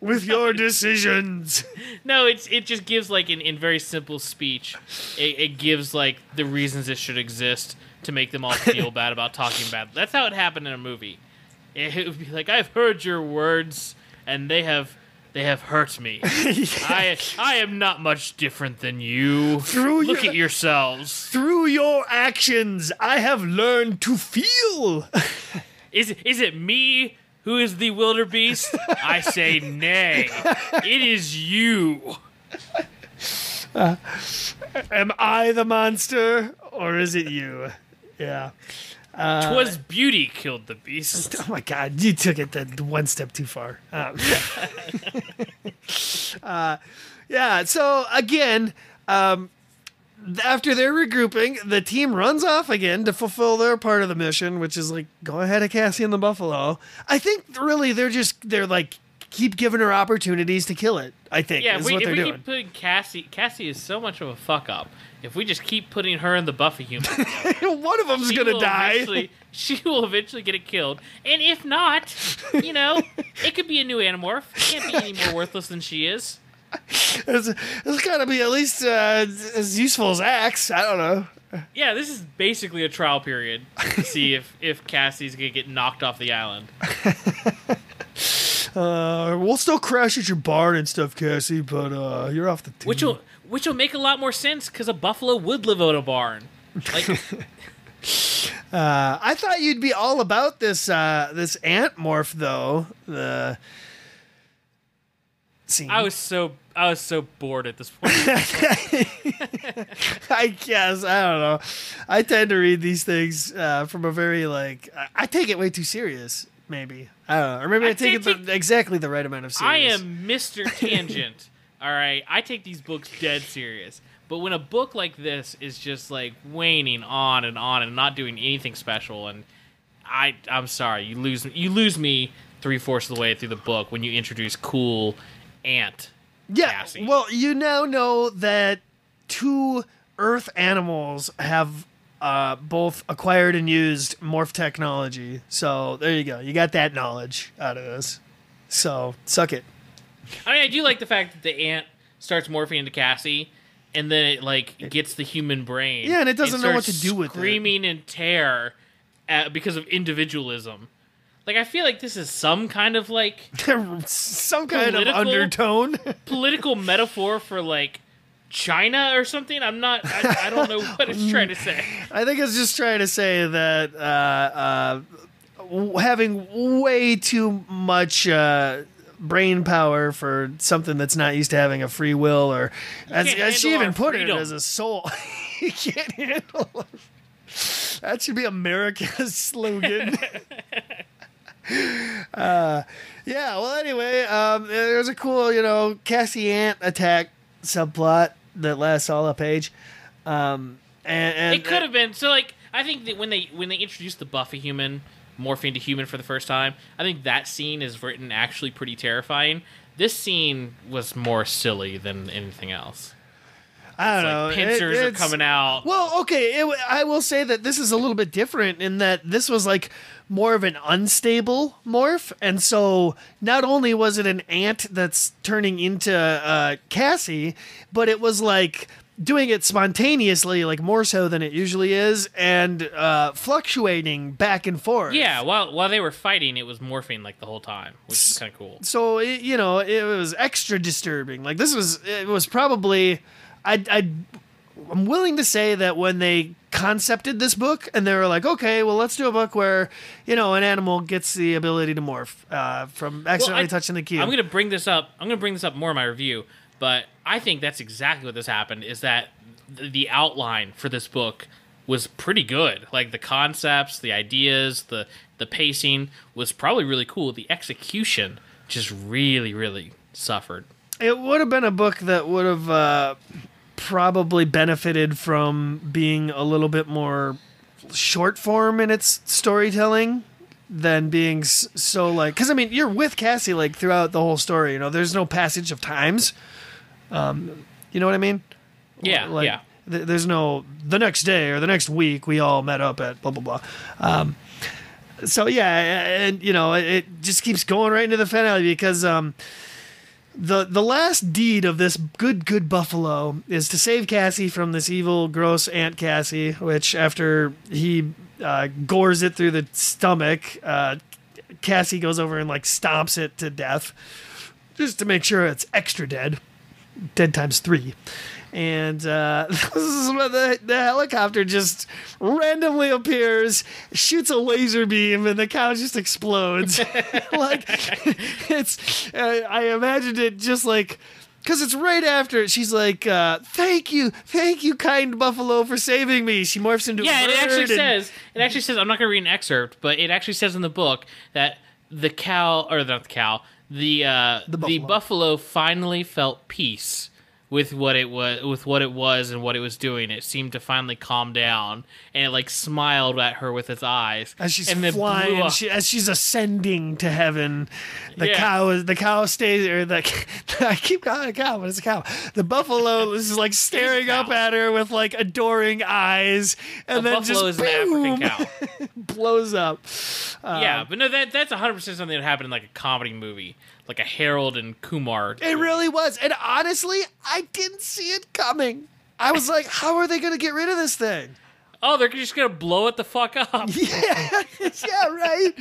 with your decisions. No, it's it just gives like in, in very simple speech. It, it gives like the reasons it should exist to make them all feel bad about talking bad. That's how it happened in a movie. It, it would be like I've heard your words and they have they have hurt me. I I am not much different than you. Through Look your- at yourselves. Through your actions, I have learned to feel. Is is it me who is the wildebeest? I say nay. It is you. Uh, am I the monster, or is it you? Yeah. Twas beauty killed the beast. Oh my God, you took it the one step too far. Um, uh, yeah. So again, um, after their regrouping, the team runs off again to fulfill their part of the mission, which is like go ahead of Cassie and the Buffalo. I think really they're just they're like keep giving her opportunities to kill it. I think Yeah, is if we, what they're we doing. keep putting Cassie, Cassie is so much of a fuck up. If we just keep putting her in the Buffy human, One of them's gonna die. She will eventually get it killed, and if not, you know, it could be a new Animorph. It can't be any more worthless than she is. It's, it's got to be at least uh, as useful as Ax. I don't know. Yeah, this is basically a trial period to see if if Cassie's gonna get knocked off the island. Uh, we'll still crash at your barn and stuff, Cassie, but uh, you're off the team. Which will which will make a lot more sense because a buffalo would live in a barn. Like Uh, I thought you'd be all about this uh, this ant morph, though. The scene. I was so I was so bored at this point. I guess I don't know. I tend to read these things uh, from a very like I, I take it way too serious. Maybe I don't know, or maybe I, I take it take- the, exactly the right amount of I am Mr. Tangent. All right, I take these books dead serious. But when a book like this is just like waning on and on and not doing anything special, and I, I'm sorry, you lose you lose me three fourths of the way through the book when you introduce cool ant. Yeah. Cassie. Well, you now know that two Earth animals have uh, both acquired and used morph technology. So there you go. You got that knowledge out of this. So suck it. I mean, I do like the fact that the ant starts morphing into Cassie, and then it like gets the human brain. Yeah, and it doesn't know what to do with it. Screaming in terror at, because of individualism. Like I feel like this is some kind of like Some kind of undertone. political metaphor for like China or something. I'm not. I, I don't know what it's trying to say. I think it's just trying to say that uh, uh, having way too much uh, brain power for something that's not used to having a free will, or as, as she even put freedom. it, as a soul. you can't handle. That should be America's slogan. uh, yeah. Well, anyway, um, there's a cool, you know, Cassie Ant attack subplot that lasts all a page. Um, and, and It could have been so. Like I think that when they when they introduced the Buffy human morphing to human for the first time, I think that scene is written actually pretty terrifying. This scene was more silly than anything else. I don't It's know. like It- pincers are coming out. Well, okay, it, I will say that this is a little bit different in that this was like more of an unstable morph, and so not only was it an ant that's turning into uh, Cassie, but it was like doing it spontaneously, like more so than it usually is, and uh, fluctuating back and forth. yeah, while while they were fighting, it was morphing like the whole time, which is kind of cool. so it, you know it was extra disturbing like this was it was probably i i i'm willing to say that when they concepted this book and they were like okay well let's do a book where you know an animal gets the ability to morph uh, from accidentally I- touching the cube I'm gonna bring this up. I'm gonna bring this up more in my review, but I think that's exactly what this happened. Is that th- the outline for this book was pretty good. Like the concepts, the ideas, the the pacing was probably really cool. The execution just really, really suffered. it would have been a book that would have uh, probably benefited from being a little bit more short form in its storytelling than being so like because i mean you're with cassie like throughout the whole story you know? There's no passage of times. Um you know what i mean? Yeah, like yeah. th- there's no the next day or the next week we all met up at blah blah blah. Um so yeah and you know it, it just keeps going right into the finale because um the the last deed of this good good buffalo is to save Cassie from this evil gross Aunt Cassie, which after he uh, gores it through the stomach, uh, Cassie goes over and like stomps it to death, just to make sure it's extra dead, dead times three. And uh, this is when the, the helicopter just randomly appears, shoots a laser beam, and the cow just explodes. like it's, uh, I imagined it just like because it's right after she's like, uh, "Thank you, thank you, kind buffalo, for saving me." She morphs into Yeah, a bird. it actually and- says it actually says I'm not going to read an excerpt, but it actually says in the book that the cow or not the cow, the uh, the, buffalo. buffalo. finally felt peace with what it was with what it was and what it was doing. It seemed to finally calm down, and it like smiled at her with its eyes as she's and flying, she, as she's ascending to heaven, the Yeah. cow is the cow stays or the I keep calling it a cow, but it's a cow. The buffalo is like staring up at her with like adoring eyes, and a then buffalo just is an boom, African cow. blows up. Um, yeah, but no, that that's 100 percent something that happened in like a comedy movie, like a Harold and Kumar. It really was, and honestly, I didn't see it coming. I was like, how are they going to get rid of this thing? Oh, they're just gonna blow it the fuck up. Yeah, yeah, right.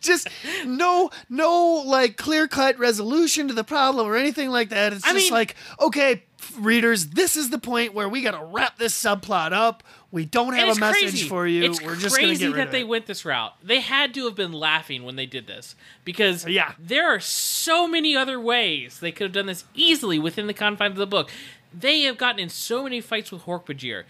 Just no, no, like clear cut resolution to the problem or anything like that. It's I just mean- like, okay, readers, this is the point where we got to wrap this subplot up. We don't have a message crazy. for you. It's We're just going to crazy get rid that they it. went this route. They had to have been laughing when they did this because uh, Yeah. there are so many other ways they could have done this easily within the confines of the book. They have gotten in so many fights with Hork-Bajir.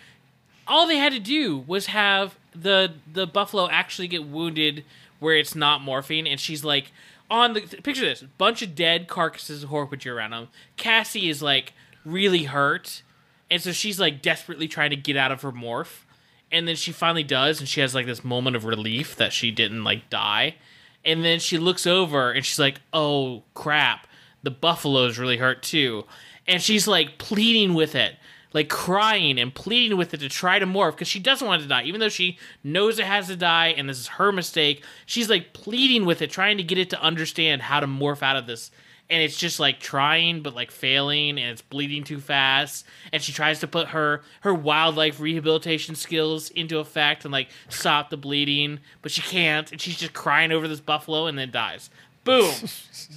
All they had to do was have the the buffalo actually get wounded where it's not morphine, and she's like on the picture this bunch of dead carcasses of Hork-Bajir around them. Cassie is like really hurt, and so she's like desperately trying to get out of her morph. And then she finally does and she has like this moment of relief that she didn't like die. And then she looks over and she's like oh crap. The buffalo's really hurt too. And she's like pleading with it like crying and pleading with it to try to morph because she doesn't want it to die. Even though she knows it has to die and this is her mistake she's like pleading with it trying to get it to understand how to morph out of this. And it's just like trying but like failing and it's bleeding too fast. And she tries to put her her wildlife rehabilitation skills into effect and like stop the bleeding but she can't. And she's just crying over this buffalo and then dies boom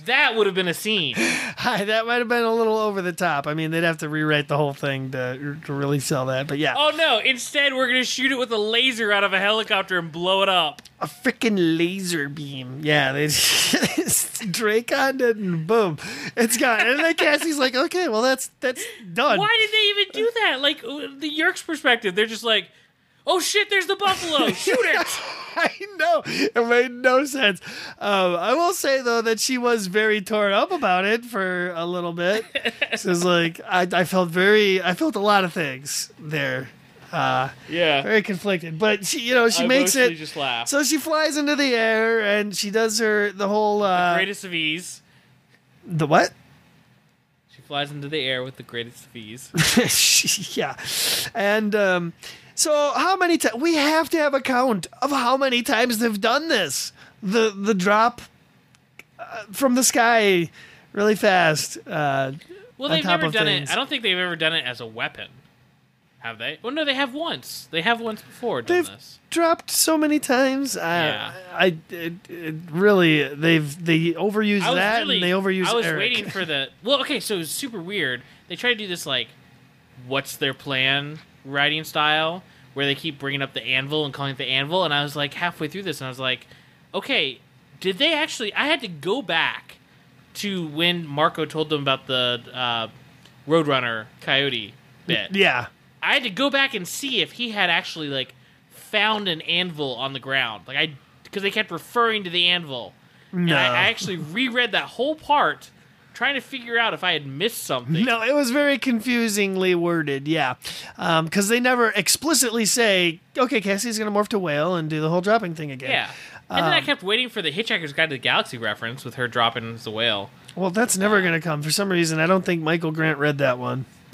that would have been a scene Hi, that might have been a little over the top. I mean, they'd have to rewrite the whole thing to, to really sell that. But yeah, oh no instead we're gonna shoot it with a laser out of a helicopter and blow it up a freaking laser beam. Yeah, they Drake on it and boom, it's gone. And then Cassie's like, okay, well that's that's done. why did they even do that like uh, the yeerk's perspective they're just like oh shit there's the buffalo shoot it I know it made no sense. Um, I will say though that she was very torn up about it for a little bit. so it's like I, I felt very, I felt a lot of things there, uh, yeah very conflicted. But she, you know, she I makes it. just laugh So she flies into the air and she does her the whole uh, greatest of ease the what? She flies into the air with the greatest of ease. yeah, and um, so how many times we have to have a count of how many times they've done this? The the drop uh, from the sky really fast. Uh, Well, they've never done things. it. I don't think they've ever done it as a weapon. Have they? Well, no, they have once. They have once before done They've this. dropped so many times. Yeah. I, I it, it really they've they overuse that really, and they overuse. I was Eric. waiting for the. Well, okay, so it's super weird. They try to do this like, what's their plan writing style, where they keep bringing up the anvil and calling it the anvil, and I was like halfway through this, and I was like, okay, did they actually? I had to go back to when Marco told them about the uh, Roadrunner Coyote bit. Yeah. I had to go back and see if he had actually like found an anvil on the ground, like I because they kept referring to the anvil. And I, I actually reread that whole part, trying to figure out if I had missed something. No, it was very confusingly worded. Yeah, because they never explicitly say, "Okay, Cassie's gonna morph to whale and do the whole dropping thing again." Yeah. And then I Um, kept waiting for the Hitchhiker's Guide to the Galaxy reference with her dropping as the whale. Well, that's never gonna come for some reason. I don't think Michael Grant read that one.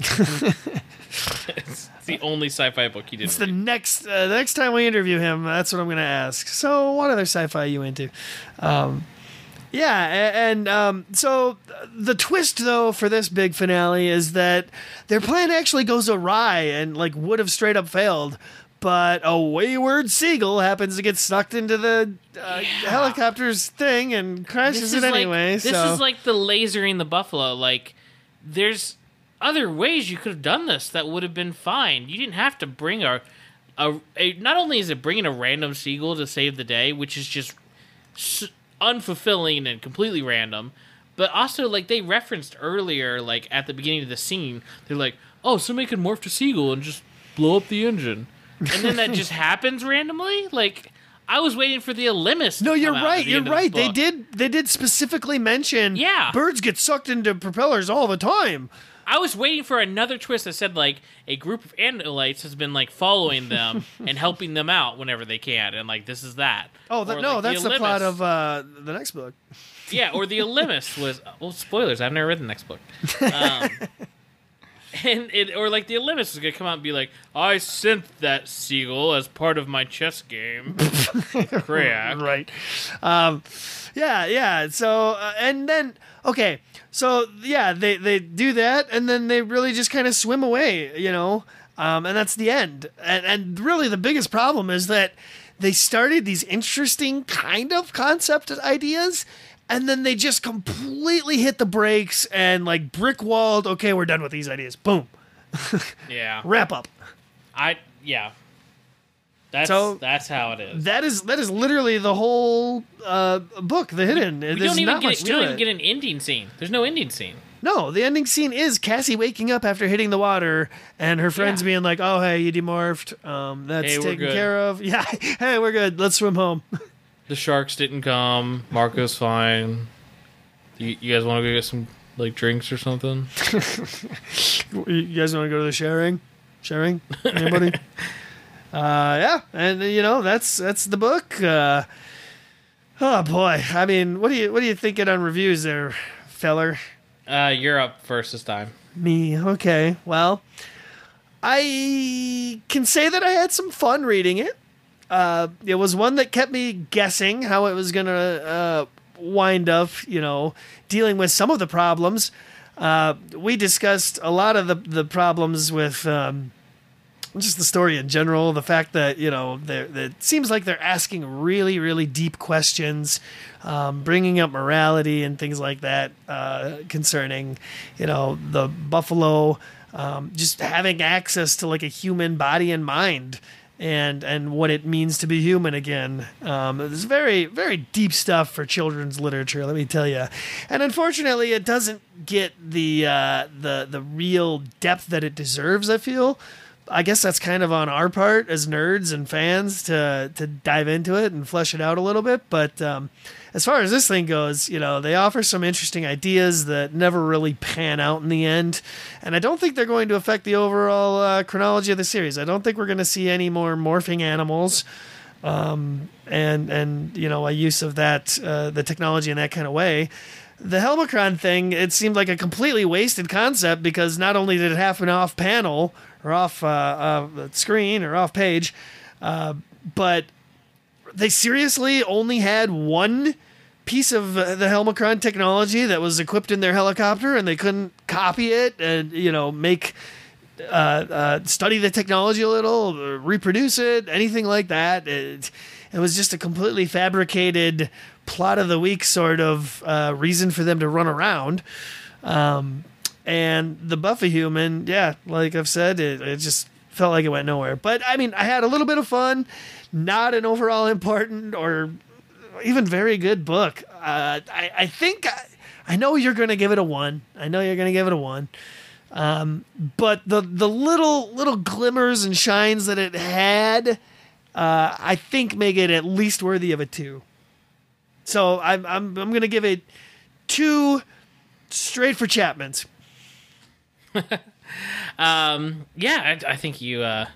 it's the only sci-fi book he didn't It's the read. next uh, the next time we interview him. That's what I'm gonna ask. So, what other sci-fi are you into? Um, yeah, and um, so the twist though for this big finale is that their plan actually goes awry and like would have straight up failed. But a wayward seagull happens to get sucked into the uh, helicopter's thing and crashes it anyway. Like, this is like the lasering the buffalo. Like, there's other ways you could have done this that would have been fine. You didn't have to bring a, a, a not only is it bringing a random seagull to save the day, which is just unfulfilling and completely random, but also like they referenced earlier, like at the beginning of the scene, they're like, "Oh, somebody could morph to seagull and just blow up the engine," and then that just happens randomly. Like, I was waiting for the Ellimist. No, you're right. You're right. They did. They did specifically mention. Yeah. birds get sucked into propellers all the time. I was waiting for another twist that said like a group of Andalites has been like following them and helping them out whenever they can, and like this is that. Oh that, Or, no, like, that's the, plot of uh, the next book. yeah, or the Ellimist was well spoilers. I've never read the next book. Um, and it or like the Ellimist is gonna come out and be like, I sent that seagull as part of my chess game. Crack. right. Um, yeah, yeah. So uh, and then okay, so yeah, they they do that, and then they really just kind of swim away, you know, um, and that's the end. And and really, the biggest problem is that they started these interesting kind of concept ideas. And then they just completely hit the brakes and like brick walled. Okay, we're done with these ideas. Boom, Yeah. wrap up. I yeah. That's So- that's how it is. That is that is literally the whole uh, book, The Hidden. we There's don't even not get much we don't it. even get an ending scene. There's no ending scene. No, the ending scene is Cassie waking up after hitting the water and her friends Yeah. being like, "Oh, hey, you demorphed. Um, that's Hey, taken care of. Yeah, hey, we're good. Let's swim home." The sharks didn't come. Marco's fine. You, you guys want to go get some like drinks or something? you guys want to go to the sharing? Sharing? Anybody? uh, yeah, and you know that's that's the book. Uh, oh boy, I mean, what do you what are you thinking on reviews there, feller? Uh, you're up first this time. Me, okay. Well, I can say that I had some fun reading it. Uh, it was one that kept me guessing how it was going to uh, wind up, you know, dealing with some of the problems. Uh, we discussed a lot of the, the problems with um, just the story in general. The fact that, you know, it seems like they're asking really, really deep questions, um, bringing up morality and things like that uh, concerning, you know, the buffalo, um, just having access to like a human body and mind and and what it means to be human again. Um, it's very very deep stuff for children's literature, let me tell you. And unfortunately, it doesn't get the uh, the the real depth that it deserves. I feel. I guess that's kind of on our part as nerds and fans to to dive into it and flesh it out a little bit. But um, as far as this thing goes, you know, they offer some interesting ideas that never really pan out in the end, and I don't think they're going to affect the overall uh, chronology of the series. I don't think we're going to see any more morphing animals, um, and and you know, a use of that uh, the technology in that kind of way. the Helmacron thing, it seemed like a completely wasted concept because not only did it happen off panel or off uh, screen or off page, uh, but they seriously only had one piece of uh, the Helmacron technology that was equipped in their helicopter, and they couldn't copy it and you know make uh, uh, study the technology a little, reproduce it, anything like that. It, it was just a completely fabricated plot of the week sort of uh, reason for them to run around. Um, and the Buffy human, yeah, like I've said, it, it just felt like it went nowhere. But I mean, I had a little bit of fun. Not an overall important or even very good book. Uh, I, I think I, I know you're going to give it a one. I know you're going to give it a one. Um, but the the little little glimmers and shines that it had, uh, I think make it at least worthy of a two. So I'm I'm I'm gonna give it two straight for Chapman's. Um, yeah, I, I think you. Uh,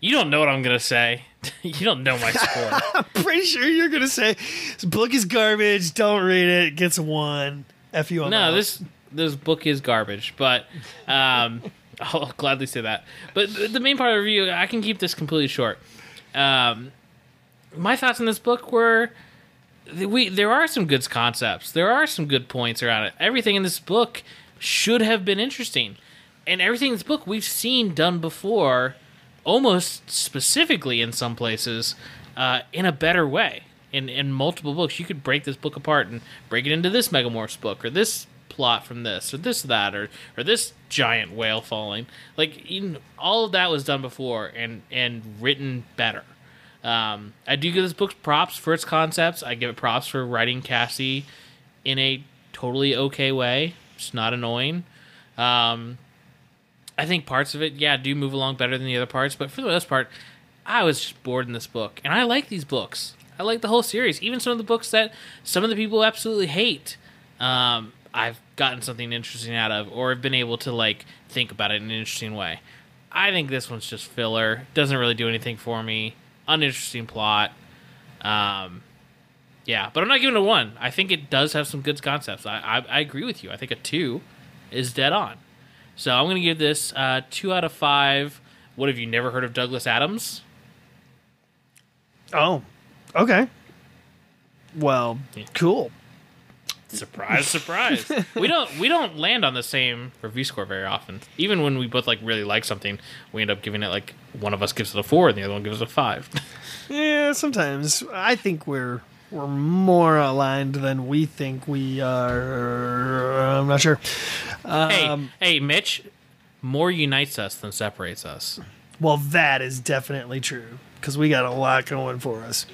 you don't know what I'm gonna say. you don't know my score. I'm pretty sure you're gonna say this book is garbage. Don't read it. it gets one. F you. no, this this book is garbage, but um, I'll gladly say that. But the the main part of the review, I can keep this completely short. Um, my thoughts on this book were we there are some good concepts. There are some good points around it. Everything in this book should have been interesting. And everything in this book we've seen done before, almost specifically in some places, uh, in a better way. In in multiple books, you could break this book apart and break it into this Megamorphs book or this plot from this or this that or or this giant whale falling. Like even, all of that was done before and and written better. Um, I do give this book props for its concepts. I give it props for writing Cassie in a totally okay way. It's not annoying. Um, I think parts of it, yeah, do move along better than the other parts, but for the most part, I was just bored in this book, and I like these books. I like the whole series, even some of the books that some of the people absolutely hate. Um, I've gotten something interesting out of, or have been able to like think about it in an interesting way. I think this one's just filler. Doesn't really do anything for me. Uninteresting plot. Um, yeah, but I'm not giving it a one. I think it does have some good concepts. I, I, I agree with you. I think a two is dead on. So I'm going to give this uh, two out of five. What have you never heard of Douglas Adams? Oh, okay. Well, cool. Surprise, surprise. we don't we don't land on the same review score very often. Even when we both like really like something, we end up giving it like one of us gives it a four and the other one gives it a five. Yeah, sometimes I think we're we're more aligned than we think we are. I'm not sure. Um, hey, hey, Mitch, more unites us than separates us. Well, that is definitely true because we got a lot going for us.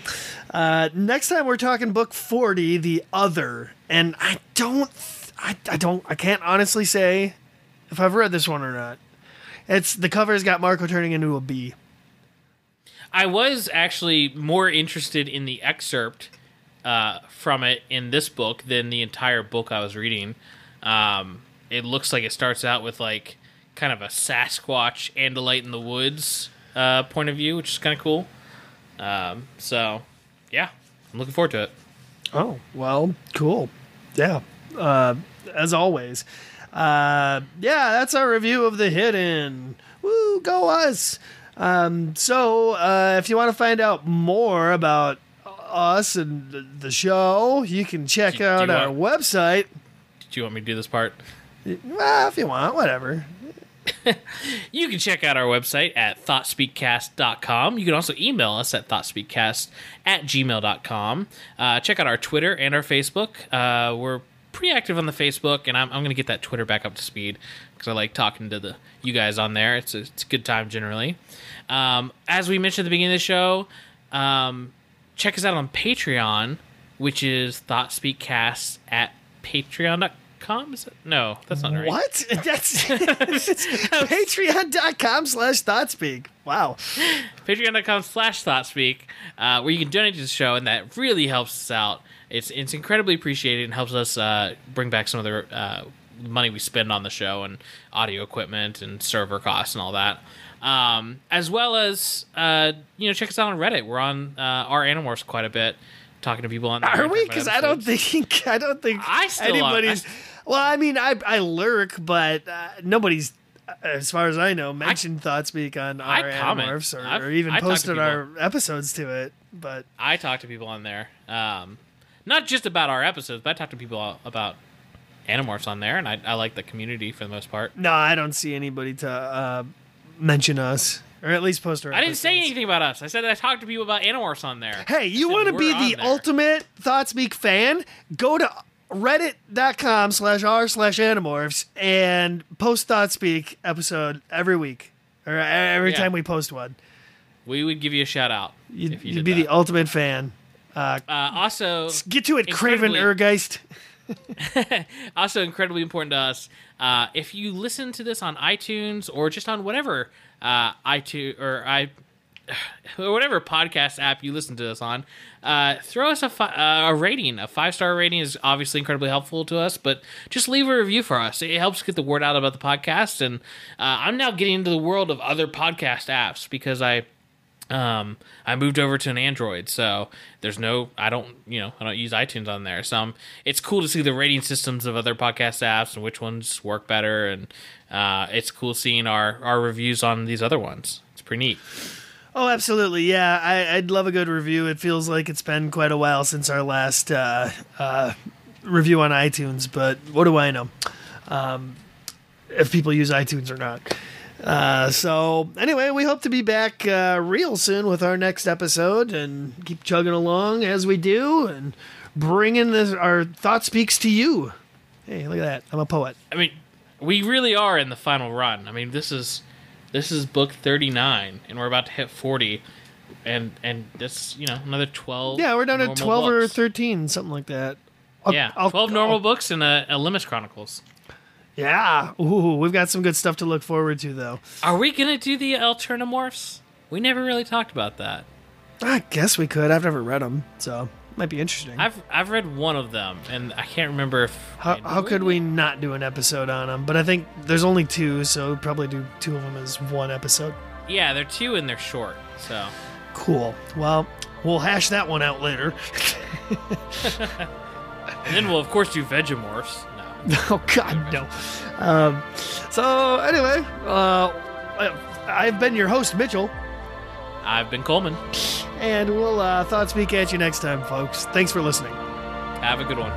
Uh, next time we're talking book 40, The Other. And I don't, I, I don't, I can't honestly say if I've read this one or not. It's the cover's got Marco turning into a bee. I was actually more interested in the excerpt uh, from it in this book than the entire book I was reading. Um, it looks like it starts out with like kind of a Sasquatch and light in the woods uh, point of view, which is kind of cool. Um, so, yeah, I'm looking forward to it. Oh, well, cool. Yeah. Uh, as always. Uh, yeah, that's our review of The Hidden. Woo, go us. Um, so, uh, if you want to find out more about us and the- show, you can check Do- do out you our website. Do you want me to do this part? Well, if you want, whatever. You can check out our website at thoughtspeakcast.com. You can also email us at thoughtspeakcast at gmail.com. Uh, check out our Twitter and our Facebook. Uh, we're pretty active on the Facebook, and I'm, I'm going to get that Twitter back up to speed because I like talking to the you guys on there. It's a, it's a good time generally. Um, as we mentioned at the beginning of the show, um, check us out on Patreon, which is thoughtspeakcast at patreon.com. Is it? No, that's not right. What? That's patreon.com slash thoughtspeak. Wow. patreon.com slash thoughtspeak uh, where you can donate to the show and that really helps us out it's it's incredibly appreciated and helps us uh, bring back some of the uh, money we spend on the show and audio equipment and server costs and all that um, as well as uh, you know check us out on reddit we're on uh, our animorphs quite a bit talking to people on there. Are we? Because I don't think I don't think I anybody's. Well, I mean, I I lurk, but uh, nobody's, as far as I know, mentioned ThoughtSpeak on our I. Animorphs or, or even I posted our episodes to it. But I talk to people on there, um, not just about our episodes, but I talk to people about Animorphs on there, and I, I like the community for the most part. no, I don't see anybody to uh, mention us or at least post our. I didn't say episodes. anything about us. I said I talked to people about Animorphs on there. Hey, you want to we're be on the there. ultimate ThoughtSpeak fan? Go to reddit.com slash r slash animorphs and post ThoughtSpeak episode every week or every Yeah. time we post one. We would give you a shout out You'd, if you you'd did be that. the ultimate fan. Uh, Uh, also, get to it, Craven incredibly- Ergeist. also incredibly important to us. Uh, if you listen to this on iTunes or just on whatever uh, iTunes or i or whatever podcast app you listen to this on, uh, throw us a, fi- uh, a rating. A five star rating is obviously incredibly helpful to us, but just leave a review for us. It helps get the word out about the podcast. And uh, I'm now getting into the world of other podcast apps because I um, I moved over to an Android, so there's no, I don't, you know, I don't use iTunes on there. So um, it's cool to see the rating systems of other podcast apps and which ones work better, and uh, it's cool seeing our our reviews on these other ones. It's pretty neat. Oh, absolutely. Yeah, I, I'd love a good review. It feels like it's been quite a while since our last uh, uh, review on iTunes, but what do I know? Um, if people use iTunes or not. Uh, so, anyway, we hope to be back uh, real soon with our next episode and keep chugging along as we do and bringing this, our thought speaks to you. Hey, look at that. I'm a poet. I mean, we really are in the final run. I mean, this is this is book 39, and we're about to hit 40, and and that's you know another 12. Yeah, we're down to normal 12 or 13, something like that. I'll- Yeah, I'll- 12 normal I'll- books and a, Ellimist Chronicles. Yeah. Ooh, we've got some good stuff to look forward to, though. Are we gonna do the Alternamorphs? We never really talked about that. I guess we could. I've never read them, so might be interesting. I've I've read one of them, and I can't remember if how, how could we not do an episode on them? But I think there's only two, so we'll probably do two of them as one episode. Yeah, they're two and they're short. So Cool. Well, we'll hash that one out later. and then we'll of course do Vegemorphs. Oh God, no. Um, so anyway, uh, I've been your host, Mitchell, I've been Coleman. and we'll uh, thought speak at you next time, folks. Thanks for listening. Have a good one.